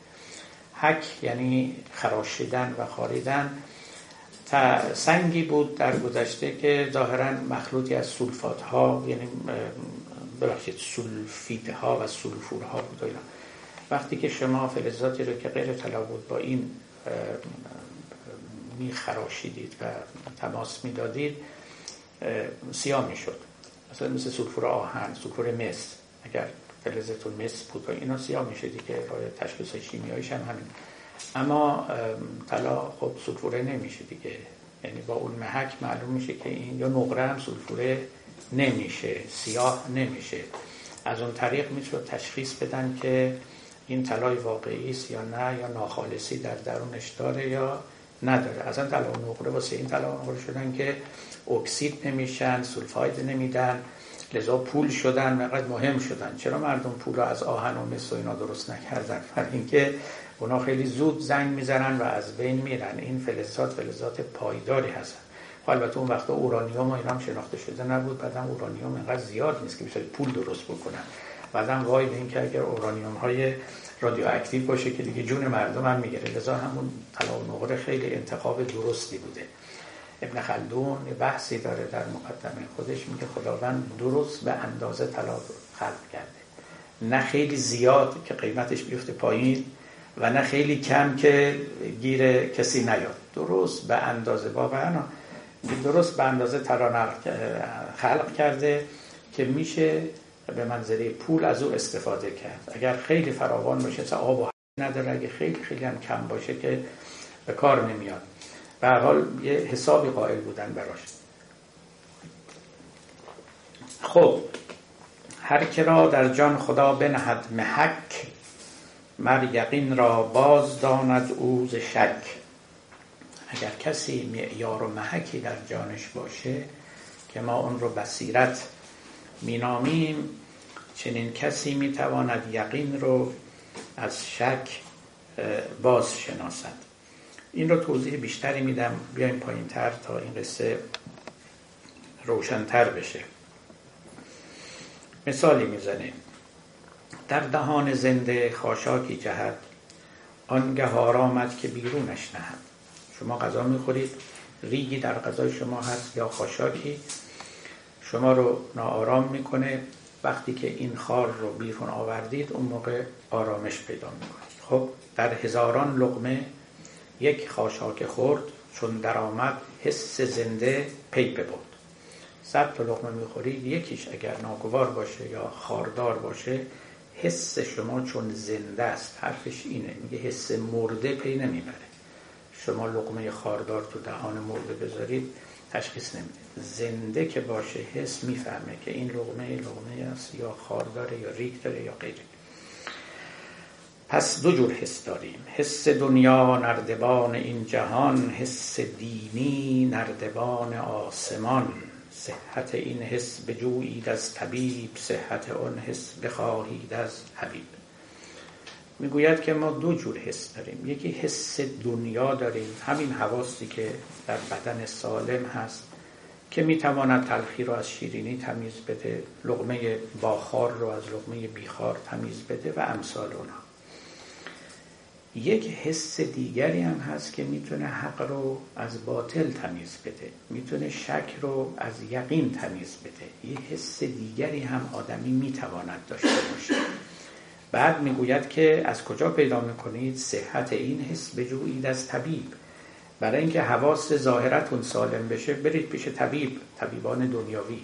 حک یعنی خراشیدن و خاریدن. تا سنگی بود در گذشته که ظاهرا مخلوطی از سولفات ها یعنی ببخشید سولفید ها و سولفور ها بود اینا. وقتی که شما فلزاتی رو که غیر طلا بود با این میخراشیدید و تماس می‌دادید سیاه می‌شد. مثلا مثل سلفور آهن سلفور مس اگر فلزتون مس بود اینا سیاه میشه دیگه راه تشخیص شیمیاییش هم همین. اما طلا خب سلفوره نمیشه دیگه. یعنی با اون محک معلوم میشه که این یا نقره هم سلفوره نمیشه سیاه نمیشه. از اون طریق میشه تشخیص بدن که این طلای واقعی است یا نه یا ناخالصی در درونش داره یا نداره. اصلا طلا و نقره واسه این طلا و شدن که اکسید نمیشن سولفاید نمیدن لذا پول شدن مقدر مهم شدن. چرا مردم پول رو از آهن و مس و اینا درست نکردن؟ [laughs] برای اینکه اونا خیلی زود زنگ می‌زنن و از بین میرن. این فلزات فلزات پایداری هستن. خب البته اون وقتا اورانیوم و اینا هم شناخته شده نبود. بعدم اورانیوم اینقدر زیاد نیست که بشه پول درست بکنن. بعدم وای به اینکه اگر اورانیوم های رادیواکتیو باشه که دیگه جون مردم هم می‌گیره. لذا همون طلا و خیلی انتخاب درستی بوده. ابن خلدون بحثی داره در مقدمه خودش میگه خداوند درست به اندازه طلا خلق کرده. نه خیلی زیاد که قیمتش بیفته پایین و نه خیلی کم که گیر کسی نیاد. درست به اندازه واقعا درست به اندازه طلا خلق کرده که میشه به منظره پول از او استفاده کرد. اگر خیلی فراوان باشه آب و نداره. اگه خیلی خیلی هم کم باشه که به کار نمیاد. به حال یه حسابی قائل بودن براش. خب هر که را در جان خدا بنهد محک مر یقین را باز داند او شک. اگر کسی معیار و محکی در جانش باشه که ما اون رو بصیرت مینامیم چنین کسی می‌تواند یقین رو از شک باز شناسد این رو توضیح بیشتری میدم. بیایم پایین تر تا این قصه روشنتر بشه. مثالی می‌زنه در دهان زنده خاشاکی جهد آنگه آرامد که بیرونش نهد. شما غذا می‌خورید ریگی در غذای شما هست یا خاشاکی شما رو ناآرام می‌کنه. وقتی که این خار رو بیرون آوردید اون موقع آرامش پیدا می‌کنید. خب در هزاران لقمه یک خاشاک خورد چون درآمد حس زنده پی ببرد. صد تا لقمه می‌خورید یکیش اگر ناگوار باشه یا خاردار باشه حس شما چون زنده است. حرفش اینه میگه حس مرده پی نمی‌بره. شما لقمه خاردار تو دهان مرده بذارید تشخیص نمیده زنده که باشه حس می‌فهمه که این لقمه لقمه است یا خارداره یا ریک داره یا غیره. پس دو جور حس داریم. حس دنیا نردبان این جهان حس دینی نردبان آسمان. صحت این حس بجویید از طبیب صحت آن حس بخواهید از حبیب. می‌گوید که ما دو جور حس داریم. یکی حس دنیا داریم. همین حواسی که در بدن سالم هست. که می‌تواند تلخی رو از شیرینی تمیز بده لغمه باخار رو از لغمه بیخار تمیز بده و امثال اونها یک حس دیگری هم هست که می‌تونه حق رو از باطل تمیز بده. می‌تونه شک رو از یقین تمیز بده. یه حس دیگری هم آدمی می‌تواند داشته باشه. بعد می‌گوید که از کجا پیدا می‌کنید؟ صحت این حس بجویید از طبیب. برای اینکه حواس ظاهرتون سالم بشه برید پیش طبیب طبیبان دنیاوی.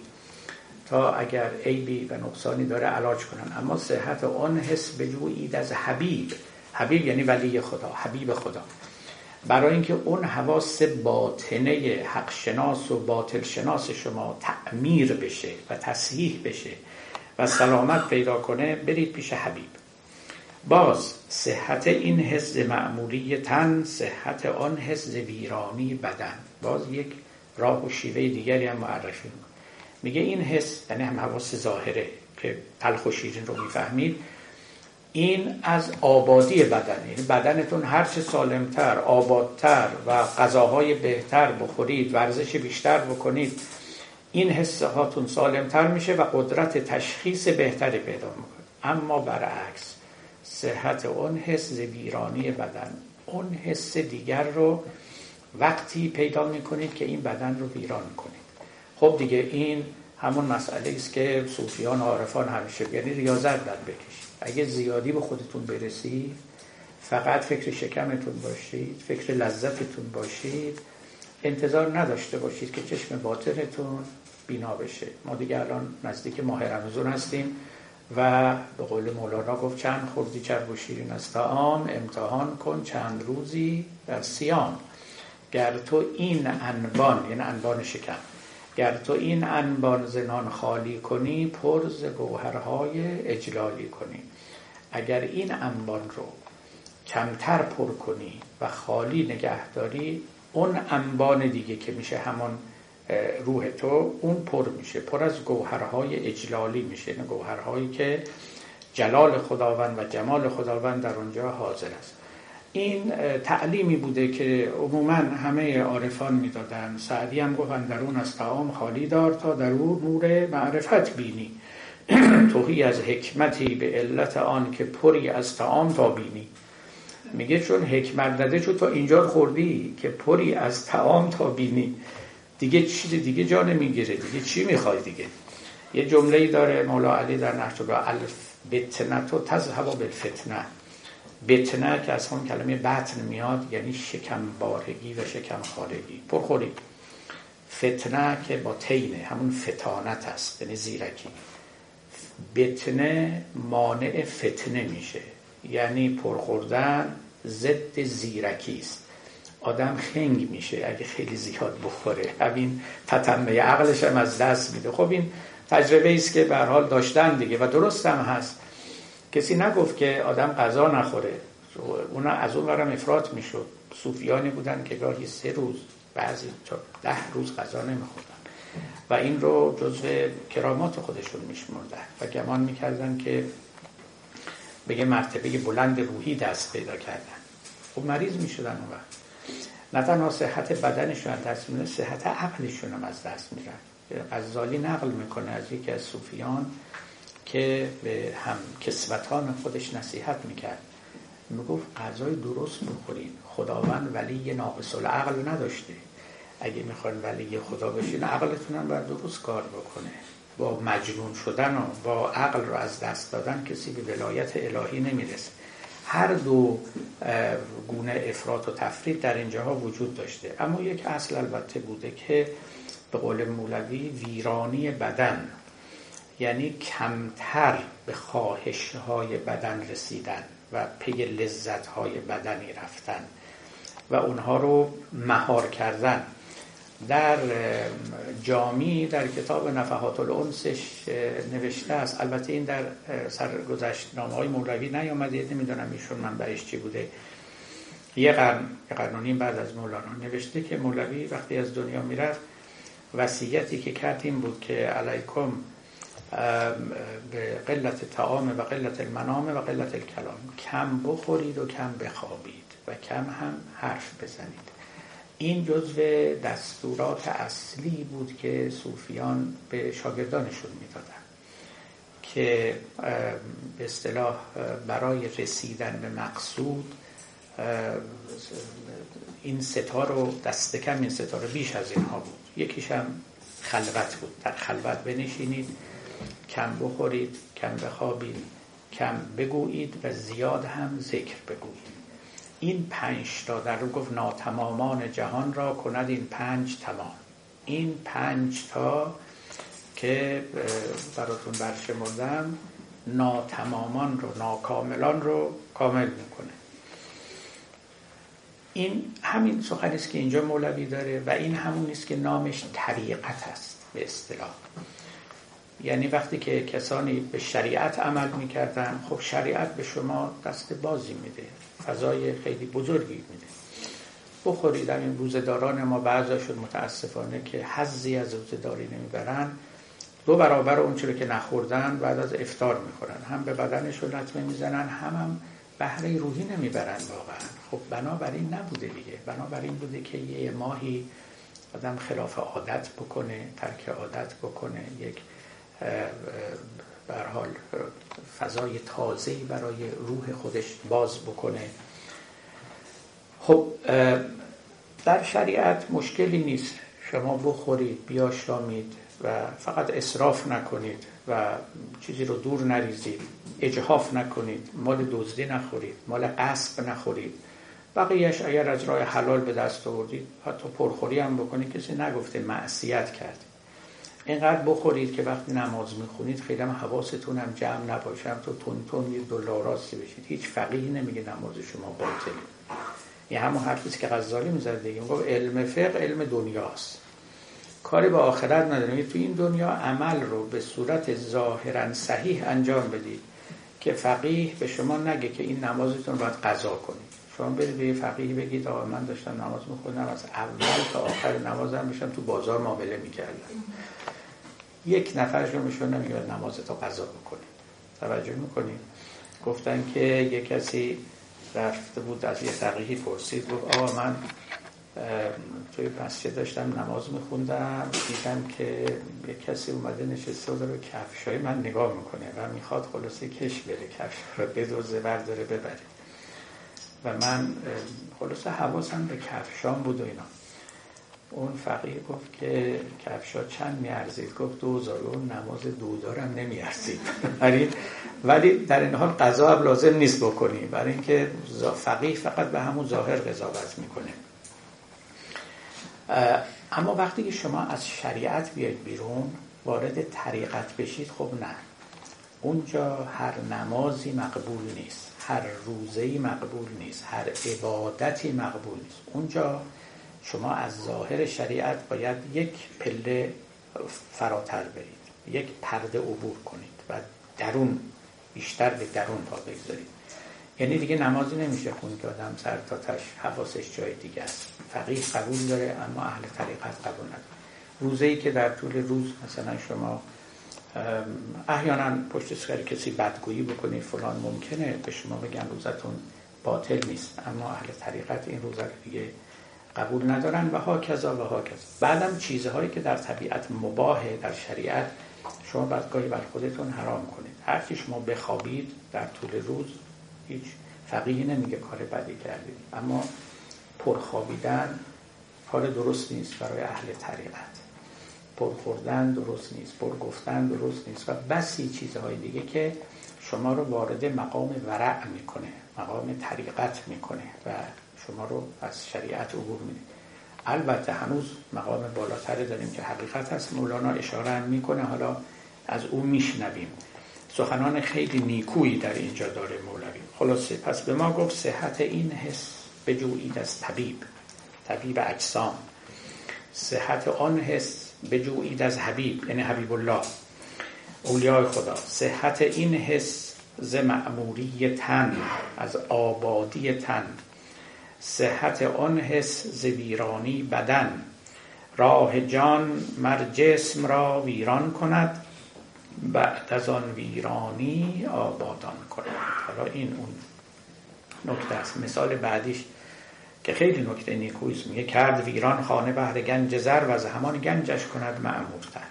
تا اگر عیبی و نقصانی داره علاج کنن. اما صحت آن حس بجویید از حبیب. حبیب یعنی ولی خدا حبیب خدا. برای اینکه اون حواس باطنه حق شناس و باطل شناس شما تعمیر بشه و تصحیح بشه و سلامت پیدا کنه برید پیش حبیب. باز. صحت این حس معمولی تن صحت آن حس ویرانی بدن. باز یک راه و شیوه دیگری هم معرفی میگه این حس یعنی هم حواس ظاهره که تلخ و شیرین رو می‌فهمید این از آبادی بدن. یعنی بدنتون هرچه سالمتر آبادتر و غذاهای بهتر بخورید ورزش بیشتر بکنید این حسه هاتون سالمتر میشه و قدرت تشخیص بهتری پیدا می‌کنه. اما برعکس صحت اون حس ویرانی بدن. اون حس دیگر رو وقتی پیدا می‌کنید که این بدن رو ویران کنید. خب دیگه این همون مسئله است که صوفیان عارفان همیشه یعنی ریاضت در بکشید. اگه زیادی به خودتون برسید فقط فکر شکمتون باشید فکر لذتتون باشید انتظار نداشته باشید که چشم باطنتون بینا بشه. ما دیگه الان نزدیک ماه رمضان هستیم. و به قول مولانا گفت چند خوردی چرب و شیرین از تعام امتحان کن چند روزی در سیام گر تو این انبان یعنی انبان شکم گر تو این انبان زنان خالی کنی پر ز گوهرهای اجلالی کنی. اگر این انبان رو کمتر پر کنی و خالی نگه داری اون انبان دیگه که میشه همان روح تو اون پر میشه پر از گوهرهای اجلالی میشه نه گوهرهایی که جلال خداوند و جمال خداوند در اونجا حاضر است. این تعلیمی بوده که عموما همه عارفان می‌دادن. سعدی هم گفتن درون از تعام خالی دار تا در اون نور معرفت بینی. [clears throat] توهی از حکمتی به علت آن که پری از تعام تا بینی. میگه چون حکمت داده چون تا اینجا خوردی که پری از تعام تا بینی. دیگه چیز دیگه جا نمی‌گیره دیگه چی می‌خوای دیگه؟ یه جمله داره مولا علی در نحجب الف بتنه تو تذهب بالفتنه. بتنه که از همون کلمه بطن میاد یعنی شکم بارگی و شکم خارگی پرخوری. فتنه که با تینه همون فتانت است یعنی زیرکی. بتنه مانع فتنه میشه یعنی پرخوردن ضد زیرکی است. آدم خنگ میشه اگه خیلی زیاد بخوره. همین تتمه عقلش هم از دست میده. خب این تجربه است که به حال داشتن دیگه و درست هم هست. کسی نگفت که آدم غذا نخوره. اونا از اون برم افراد می‌شد. صوفیانی بودن که گاهی سه روز بعضی ده روز غذا نمیخوردن. و این رو جزو کرامات خودشون میشمردن. و گمان می‌کردن که به یه مرتبه بلند روحی دست پیدا کردن. خب مریض می‌شدن اون وقت. تنها صحت بدنشون از دست میره صحت عقلشون هم از دست میرن. غزالی نقل می‌کنه از یکی از صوفیان که به هم کسوتان خودش نصیحت می‌کرد. می‌گفت غذای درست بخورین خداوند ولی ناقص العقل نداشته. اگه می‌خواین ولی خدا بشین عقلتون هم باید درست کار بکنه. با مجنون شدن و با عقل رو از دست دادن کسی به ولایت الهی نمی‌رسه. هر دو گونه افراد و تفرید در اینجاها وجود داشته. اما یک اصل البته بوده که به قول مولوی ویرانی بدن یعنی کمتر به خواهش های بدن رسیدن و پی لذت های بدنی رفتن و اونها رو مهار کردن. در جامی در کتاب نفحات الانسش نوشته است. البته این در سرگذشت نامه های مولوی نیامده. نمی‌دونم ایشون منبعش چی بوده. یه قرن یه قرن بعد از مولانا نوشته که مولوی وقتی از دنیا می‌رفت وصیتی که کرد این بود که علیکم به قلت تعام و قلت المنام و قلت الکلام کم بخورید و کم بخوابید و کم هم حرف بزنید. این جزو دستورات اصلی بود که صوفیان به شاگردانشون می‌دادن که به اصطلاح برای رسیدن به مقصود این ستا رو دست کم این ستا رو بیش از اینها بود. یکیش هم خلوت بود. در خلوت بنشینید کم بخورید کم بخوابید کم بگویید و زیاد هم ذکر بگویید. این پنج تا در رو گفت ناتمامان جهان را کند این پنج تمام. این پنج تا که براتون برشمردم ناتمامان رو ناکاملان رو کامل می‌کنه. این همین سخنی است که اینجا مولوی داره و این همون است که نامش طریقت است به اصطلاح. یعنی وقتی که کسانی به شریعت عمل می‌کردن خب شریعت به شما دست بازی میده. فضای خیلی بزرگی میده. بخورید این روزداران ما بعضاشون متاسفانه که حزی از روزداری نمی‌برن. دو برابر اون چیزی که نخوردن بعد از افتار می‌خورن. هم به بدنشون لطمه می‌زنن هم هم بهره روحی نمی‌برن واقعا. خب بنابراین نبوده دیگه. بنابراین بوده که یه ماهی آدم خلاف عادت بکنه ترک عادت بکنه یک بر حال فضای تازه‌ای برای روح خودش باز بکنه. خب در شریعت مشکلی نیست. شما بخورید بیاشامید و فقط اصراف نکنید و چیزی رو دور نریزید اجحاف نکنید مال دزدی نخورید مال قصب نخورید. بقیهش اگر از راه حلال به دست آوردید حتی پرخوری هم بکنید. کسی نگفته معصیت کرد. اینقدر بخورید که وقتی نماز می‌خونید خیلی هم حواستون هم جمع نباشه تو تون تون دید راستی بشید. هیچ فقیه نمیگه نماز شما باطله این همون حرفی که غزالی می‌زد دیگه. گفت علم فقه علم دنیاست. کاری به آخرت نداره. تو این دنیا عمل رو به صورت ظاهرا صحیح انجام بدید که فقیه به شما نگه که این نمازتون باید قضا کنید. شما برید به فقیه بگید آقا من داشتم نماز میخوندم از اول تا آخر نمازم میشم تو بازار معامله می‌کردم. یک نفرشون میشون نمیگه نماز تا قضا بکنید توجه می‌کنید گفتن که یک کسی رفته بود از یه فقیهی پرسید گفت آقا من توی مسجد داشتم نماز میخوندم دیدم که یک کسی اومده نشسته و داره کفشای من نگاه می‌کنه و می‌خواد خلاصه کش بره کفش رو بدوزه برداره ببره. و من خلاصه حواسم به کفشان بود و اینا. اون فقیه گفت که کفشا چند میارزید؟ گفت دوزار اون نماز دودارم نمیارزید. ولی [laughs] ولی در این حال قضا هم لازم نیست بکنی. برای اینکه فقیه فقط به همون ظاهر قضاوت می‌کنه. اما وقتی که شما از شریعت بیاید بیرون وارد طریقت بشید خب نه. اونجا هر نمازی مقبول نیست. هر روزهی مقبول نیست. هر عبادتی مقبول نیست. اونجا شما از ظاهر شریعت باید یک پله فراتر برید یک پرده عبور کنید و درون بیشتر به درون پا بگذارید. یعنی دیگه نمازی نمیشه خون که آدم سر تا تش حواسش جای دیگه است. فقیه قبول داره اما اهل طریقت قبول نداره. روزه که در طول روز مثلا شما احیانا پشت سر کسی بدگویی بکنید فلان ممکنه به شما بگن روزتون باطل نیست. اما اهل طریقت این روزه دیگه قبول ندارن و ها کذا و ها کذا. بعدم چیزهایی که در طبیعت مباهه در شریعت شما بعد گاهی بر خودتون حرام کنید. هر شما بخوابید در طول روز هیچ فقیه نمیگه کار بدی کردید اما پرخوابیدن کار درست نیست برای اهل طریقت پر خوردن درست نیست پر گفتن درست نیست و بسی چیزهای دیگه که شما رو وارد مقام ورع می‌کنه مقام طریقت می‌کنه و شما رو از شریعت عبور میده. البته هنوز مقام بالاتر داریم که حقیقت هست. مولانا اشاره هم می‌کنه. حالا از او میشنویم. سخنان خیلی نیکویی در اینجا داره مولوی. خلاصه پس به ما گفت صحت این حس بجویید از طبیب. طبیب اجسام. صحت آن حس بجویید از حبیب. یعنی حبیب الله اولیای خدا. صحت این حس ز معموری تن از آبادی تن. صحت آن حس ز بدن. راه جان مر جسم را ویران کند بعد از آن ویرانی آبادان کند. حالا این اون نکته است. مثال بعدیش که خیلی نکته نیکویست میگه کرد ویران خانه بهر گنج زر و از همان گنجش کند معمورتر.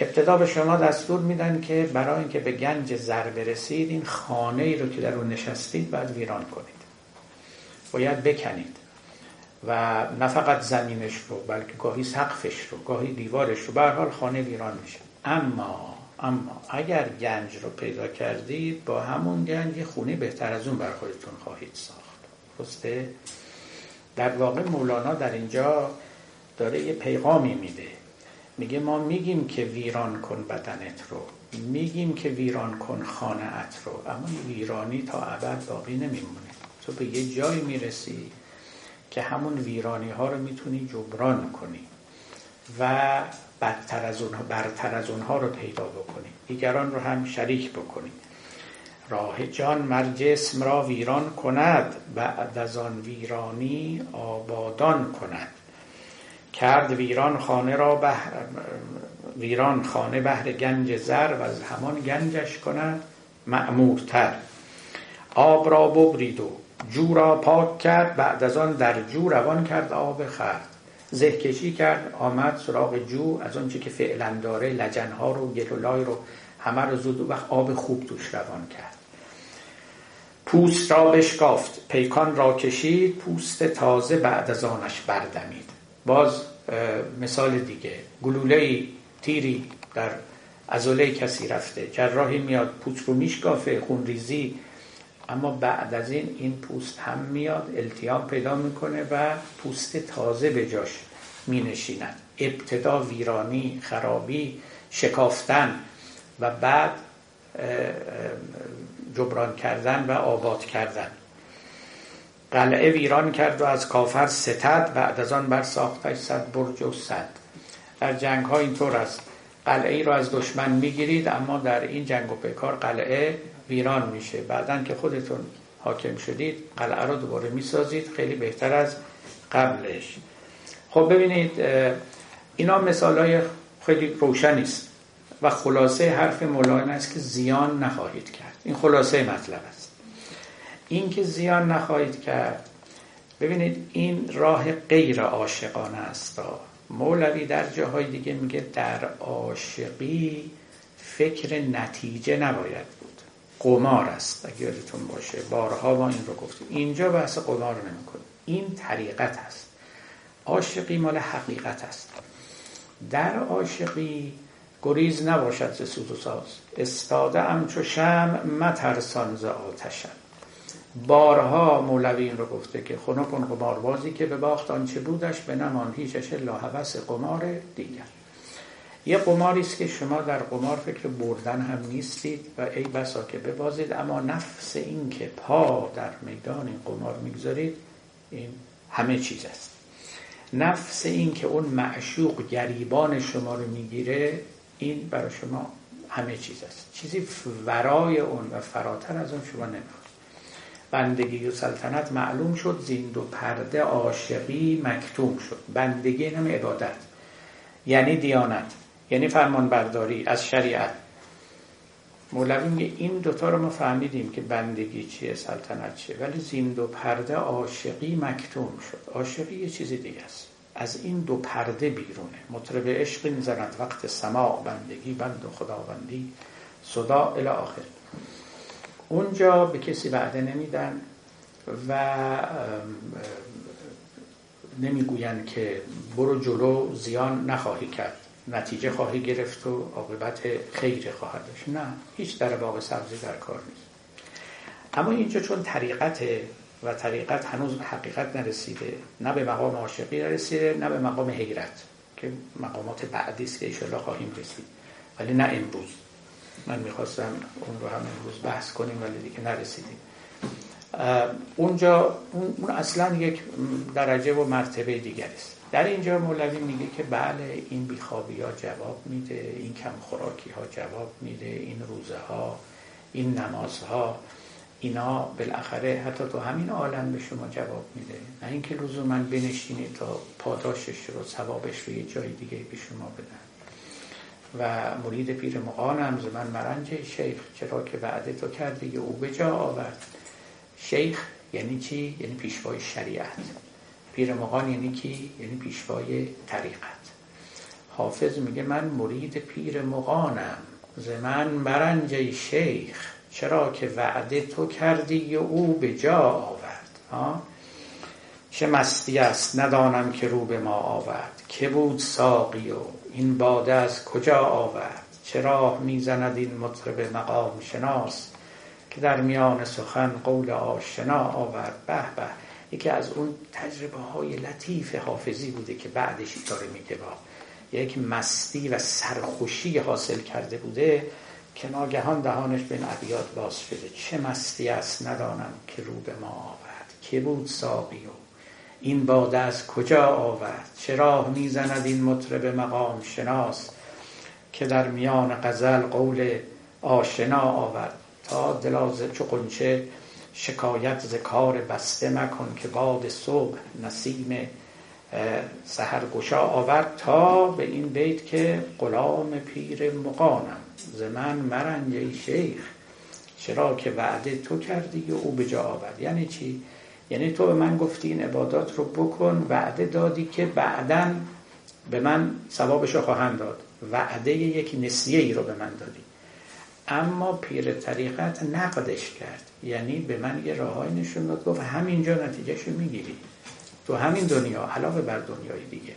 ابتدا به شما دستور میدن که برای اینکه به گنج زر برسید این خانه ای رو که در اون نشستید باید ویران کنید. باید بکنید. و نه فقط زمینش رو بلکه گاهی سقفش رو گاهی دیوارش رو به حال خانه ویران میشه. اما اما اگر گنج رو پیدا کردید با همون گنج خونه بهتر از اون بر خودتون خواهید ساخت. درسته؟ در واقع مولانا در اینجا داره یه پیغامی میده. میگه ما میگیم که ویران کن بدنت رو. میگیم که ویران کن خانهت رو. اما ویرانی تا ابد باقی نمیمونه. تو به یه جایی می‌رسی که همون ویرانی ها رو می‌تونی جبران کنی و بدتر از اونها برتر از اونها رو پیدا بکنی. دیگران رو هم شریک بکنی. راه جان مر جسم را ویران کند بعد از آن ویرانی آبادان کند. کرد ویران خانه را بهر ویران خانه بهر گنج زر و از همان گنجش کند معمورتر. آب را ببرید و جو را پاک کرد بعد از آن در جو روان کرد آب خرد زهکشی کرد آمد سراغ جو از آنچه که فعلا داره لجنها رو گلولای رو همه رو زود وقت آب خوب توش روان کرد. پوست را بشکافت پیکان را کشید پوست تازه بعد از آنش بردمید. باز مثال دیگه گلوله تیری در ازوله کسی رفته جراحی میاد پوست رو میشکافه خونریزی اما بعد از این این پوست هم میاد التیام پیدا می‌کنه و پوست تازه به جاش می ابتدا ویرانی خرابی شکافتن و بعد جبران کردن و آباد کردن. قلعه ویران کرد و از کافر ستد بعد از آن بر ساختش صد برج و صد. در جنگ ها اینطور است. قلعه ای رو از دشمن می‌گیرید اما در این جنگ و پیکار قلعه ویران میشه. بعدا که خودتون حاکم شدید قلعه رو دوباره می‌سازید. خیلی بهتر از قبلش. خب ببینید اینا مثال های خیلی روشنی و خلاصه حرف مولانا است که زیان نخواهید کرد. این خلاصه مطلب است. این که زیان نخواهید کرد ببینید این راه غیر عاشقانه است. مولوی در جاهای دیگه میگه در عاشقی فکر نتیجه نباید قمار است. اگه یادتون باشه. بارها ما این رو گفتیم. اینجا بحث قمار نمی‌کنه این طریقت است. عاشقی مال حقیقت است. در عاشقی گریز نباشد ز سوز و ساز. استاده ام چو شم مترسان ز آتشم. بارها مولوی این رو گفته که خنک کن قماربازی که به باخت آنچه بودش به نمان هیچش الا هوس قمار دیگر. یه قماری است که شما در قمار فکر بردن هم نیستید و ای بسا که ببازید. اما نفس این که پا در میدان این قمار می‌گذارید این همه چیز است. نفس این که اون معشوق گریبان شما رو می‌گیره این برای شما همه چیز است. چیزی ورای اون و فراتر از اون شما نمی‌خواد. بندگی و سلطنت معلوم شد زین دو پرده عاشقی مکتوم شد. بندگی هم عبادت. یعنی دیانت. یعنی فرمان برداری از شریعت. مولوی میگه این دوتا رو ما فهمیدیم که بندگی چیه سلطنت چیه. ولی زین دو پرده عاشقی مکتوم شد. عاشقی یه چیزی دیگه است. از این دو پرده بیرونه. مطرب عشق می‌زند وقت سماع بندگی بند و خداوندی. صدا الی آخر. اونجا به کسی وعده نمیدن و نمی‌گویند که برو جلو زیان نخواهی کرد. نتیجه خواهی گرفت و عاقبت خیر خواهد داشت. نه هیچ در باغ سبزی در کار نیست. اما اینجا چون طریقت و طریقت هنوز حقیقت نرسیده نه به مقام عاشقی نرسیده نه به مقام حیرت که مقامات بعدی است که ایشالله خواهیم رسید. ولی نه امروز. من می‌خواستم اون رو هم امروز بحث کنیم ولی دیگه نرسیدیم. اونجا اون اصلا یک درجه و مرتبه دیگر است. در اینجا مولوی میگه که بله این بیخوابی ها جواب میده این کم خوراکی ها جواب میده این روزه ها این نماز ها اینا بالاخره حتی تو همین عالم به شما جواب میده. نه اینکه من بنشینی تا پاداشش رو ثوابش رو یه جای دیگه به شما بدن. و مرید پیر مقانم ز من مرنج شیخ چرا که وعده تو کردی او به جا آورد. شیخ یعنی چی؟ یعنی پیشوای شریعت. پیر مقان یعنی کی؟ یعنی پیشوای طریقت. حافظ میگه من مرید پیر مقانم ز من مرنج شیخ چرا که وعده تو کردی و او به جا آورد. ها؟ چه مستی است ندانم که رو به ما آورد. که بود ساقی و این باده از کجا آورد؟ چرا می‌زند این مطرب مقام شناس؟ که در میان سخن قول آشنا آورد. به به. یکی از اون تجربه های لطیف حافظی بوده که بعدش داره میگه با یک مستی و سرخوشی حاصل کرده بوده. که ناگهان دهانش به این ابیات باز شده. چه مستی است ندانم که رو به ما آورد. که بود ساقی و این باده از کجا آورد؟ چرا می‌زند این مطرب مقام شناس که در میان غزل قول آشنا آورد؟ تا دلاز چو قنچه شکایت ز کار بسته مکن که باد صبح نسیم سهر گشا آورد تا به این بیت که غلام پیر مقانم ز من مرنج شیخ چرا که وعده تو کردی و او به جا آورد. یعنی چی؟ یعنی تو به من گفتی این عبادات رو بکن وعده دادی که بعدا به من ثوابش رو خواهند داد. وعده یک نسیه ای رو به من دادی. اما پیر طریقت نقدش کرد. یعنی به من یه راههای نشون داد گفت همینجا نتیجهش رو می‌گیری. تو همین دنیا علاوه بر دنیای دیگه.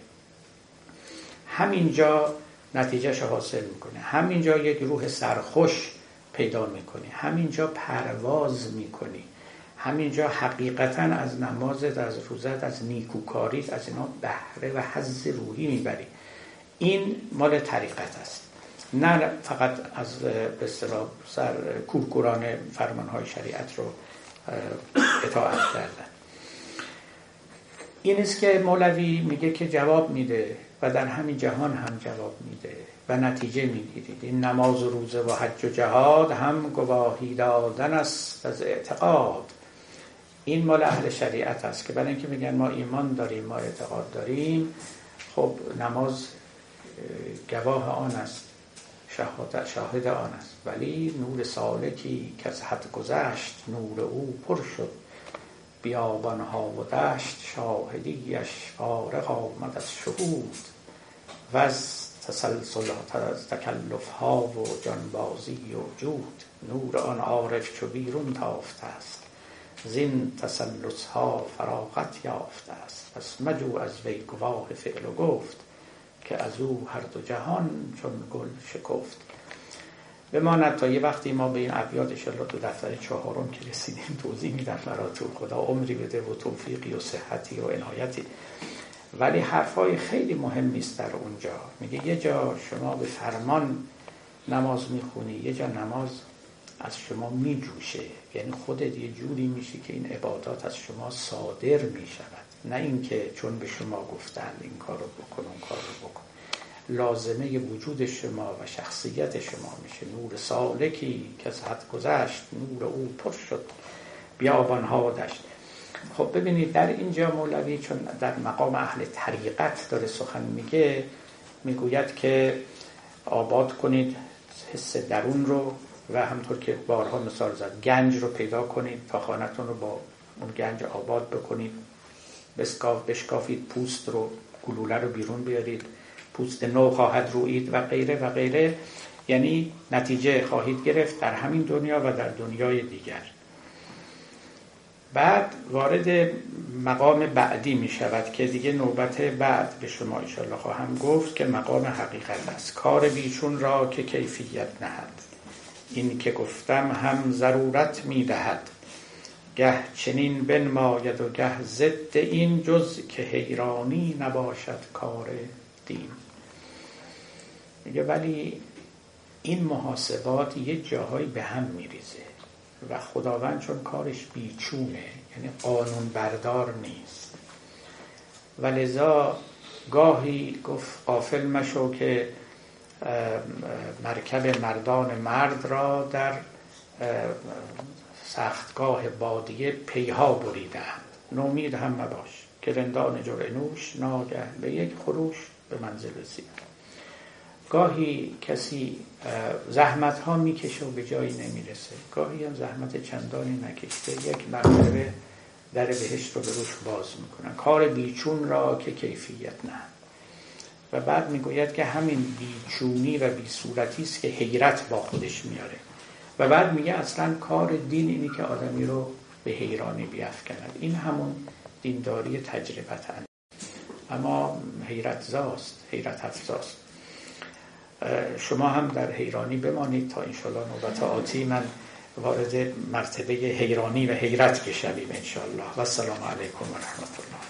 همینجا نتیجهش حاصل می‌کنه. همینجا یک روح سرخوش پیدا می‌کنی. همینجا پرواز می‌کنی. همینجا حقیقتا از نمازت از روزت از نیکوکاریت از اینا بهره و حز روحی می‌بری. این مال طریقت است. نه فقط از به سر کورکوران فرمان های شریعت رو اطاعت کردن. این است که مولوی میگه که جواب میده و در همین جهان هم جواب میده و نتیجه می‌گیرید. این نماز و روزه و حج و جهاد هم گواهی دادن است از اعتقاد. این مال اهل شریعت است که برای اینکه میگن ما ایمان داریم ما اعتقاد داریم خب نماز گواه آن است. شاهد آن است. ولی نور سالکی که از حد گذشت نور او پر شد. بیابانها و دشت شاهدیش فارغ آمد از شهود. و از تسلسل از تکلف ها و جانبازی و جود نور آن عارف چو بیرون تافته است. زین تسلس ها فراغت یافته است. پس مجو از وی گواه فعل و گفت. که از او هر دو جهان چون گل شکفت. بماند تا یه وقتی ما به این ابیات اشالله تو دفتر چهارم که رسیدیم توضیح میدم براتون خدا عمری بده و توفیقی و صحتی و عنایتی. ولی حرفای خیلی مهم است در اونجا. میگه یه جا شما به فرمان نماز می‌خونی یه جا نماز از شما میجوشه. یعنی خودت یه جوری میشی که این عبادات از شما صادر می‌شود. نه اینکه چون به شما گفتن این کار رو بکن اون کار رو بکن. لازمه وجود شما و شخصیت شما میشه. نور سالکی که از حد گذشت نور او پر شد. بیابانها دشت خب ببینید در اینجا مولوی چون در مقام اهل طریقت داره سخن میگه می‌گوید که آباد کنید حس درون رو و همطور که بارها مثال زد گنج رو پیدا کنید تا خانتون رو با اون گنج آباد بکنید. بسکاف بشکافید پوست رو گلوله رو بیرون بیارید. پوست نو خواهد روید و غیره و غیره. یعنی نتیجه خواهید گرفت در همین دنیا و در دنیای دیگر. بعد وارد مقام بعدی می شود که دیگه نوبت بعد به شما ایشالله خواهم گفت که مقام حقیقت است. کار بیچون را که کیفیت نهد. این که گفتم هم ضرورت می دهد. گه چنین بنماید و گه ضد این جز که حیرانی نباشد کار دین. میگه ولی این محاسبات یه جاهایی به هم میریزه و خداوند چون کارش بیچونه یعنی قانون بردار نیست. و لذا گاهی گفت قافل مشو که مرکب مردان مرد را در سختگاه بادیه پیها بریدن نومید هم مباش که رندان جرعنوش ناگه به یک خروش به منزل رسید. گاهی کسی زحمت ها می‌کشه و به جایی نمی‌رسه. گاهی هم زحمت چندانی نکشته. یک مرتبه در بهشت رو به روش باز می‌کنن. کار بیچون را که کیفیت نه. و بعد می‌گوید که همین بیچونی و بیصورتی است که حیرت با خودش میاره و بعد میگه اصلا کار دین اینی که آدمی رو به حیرانی بیافکند. این همون دینداری تجربت اما حیرت زاست حیرت افزاست. شما هم در حیرانی بمانید تا انشالله نوبت آتی من وارد مرتبه حیرانی و حیرت بشویم انشالله و السلام علیکم و رحمت الله.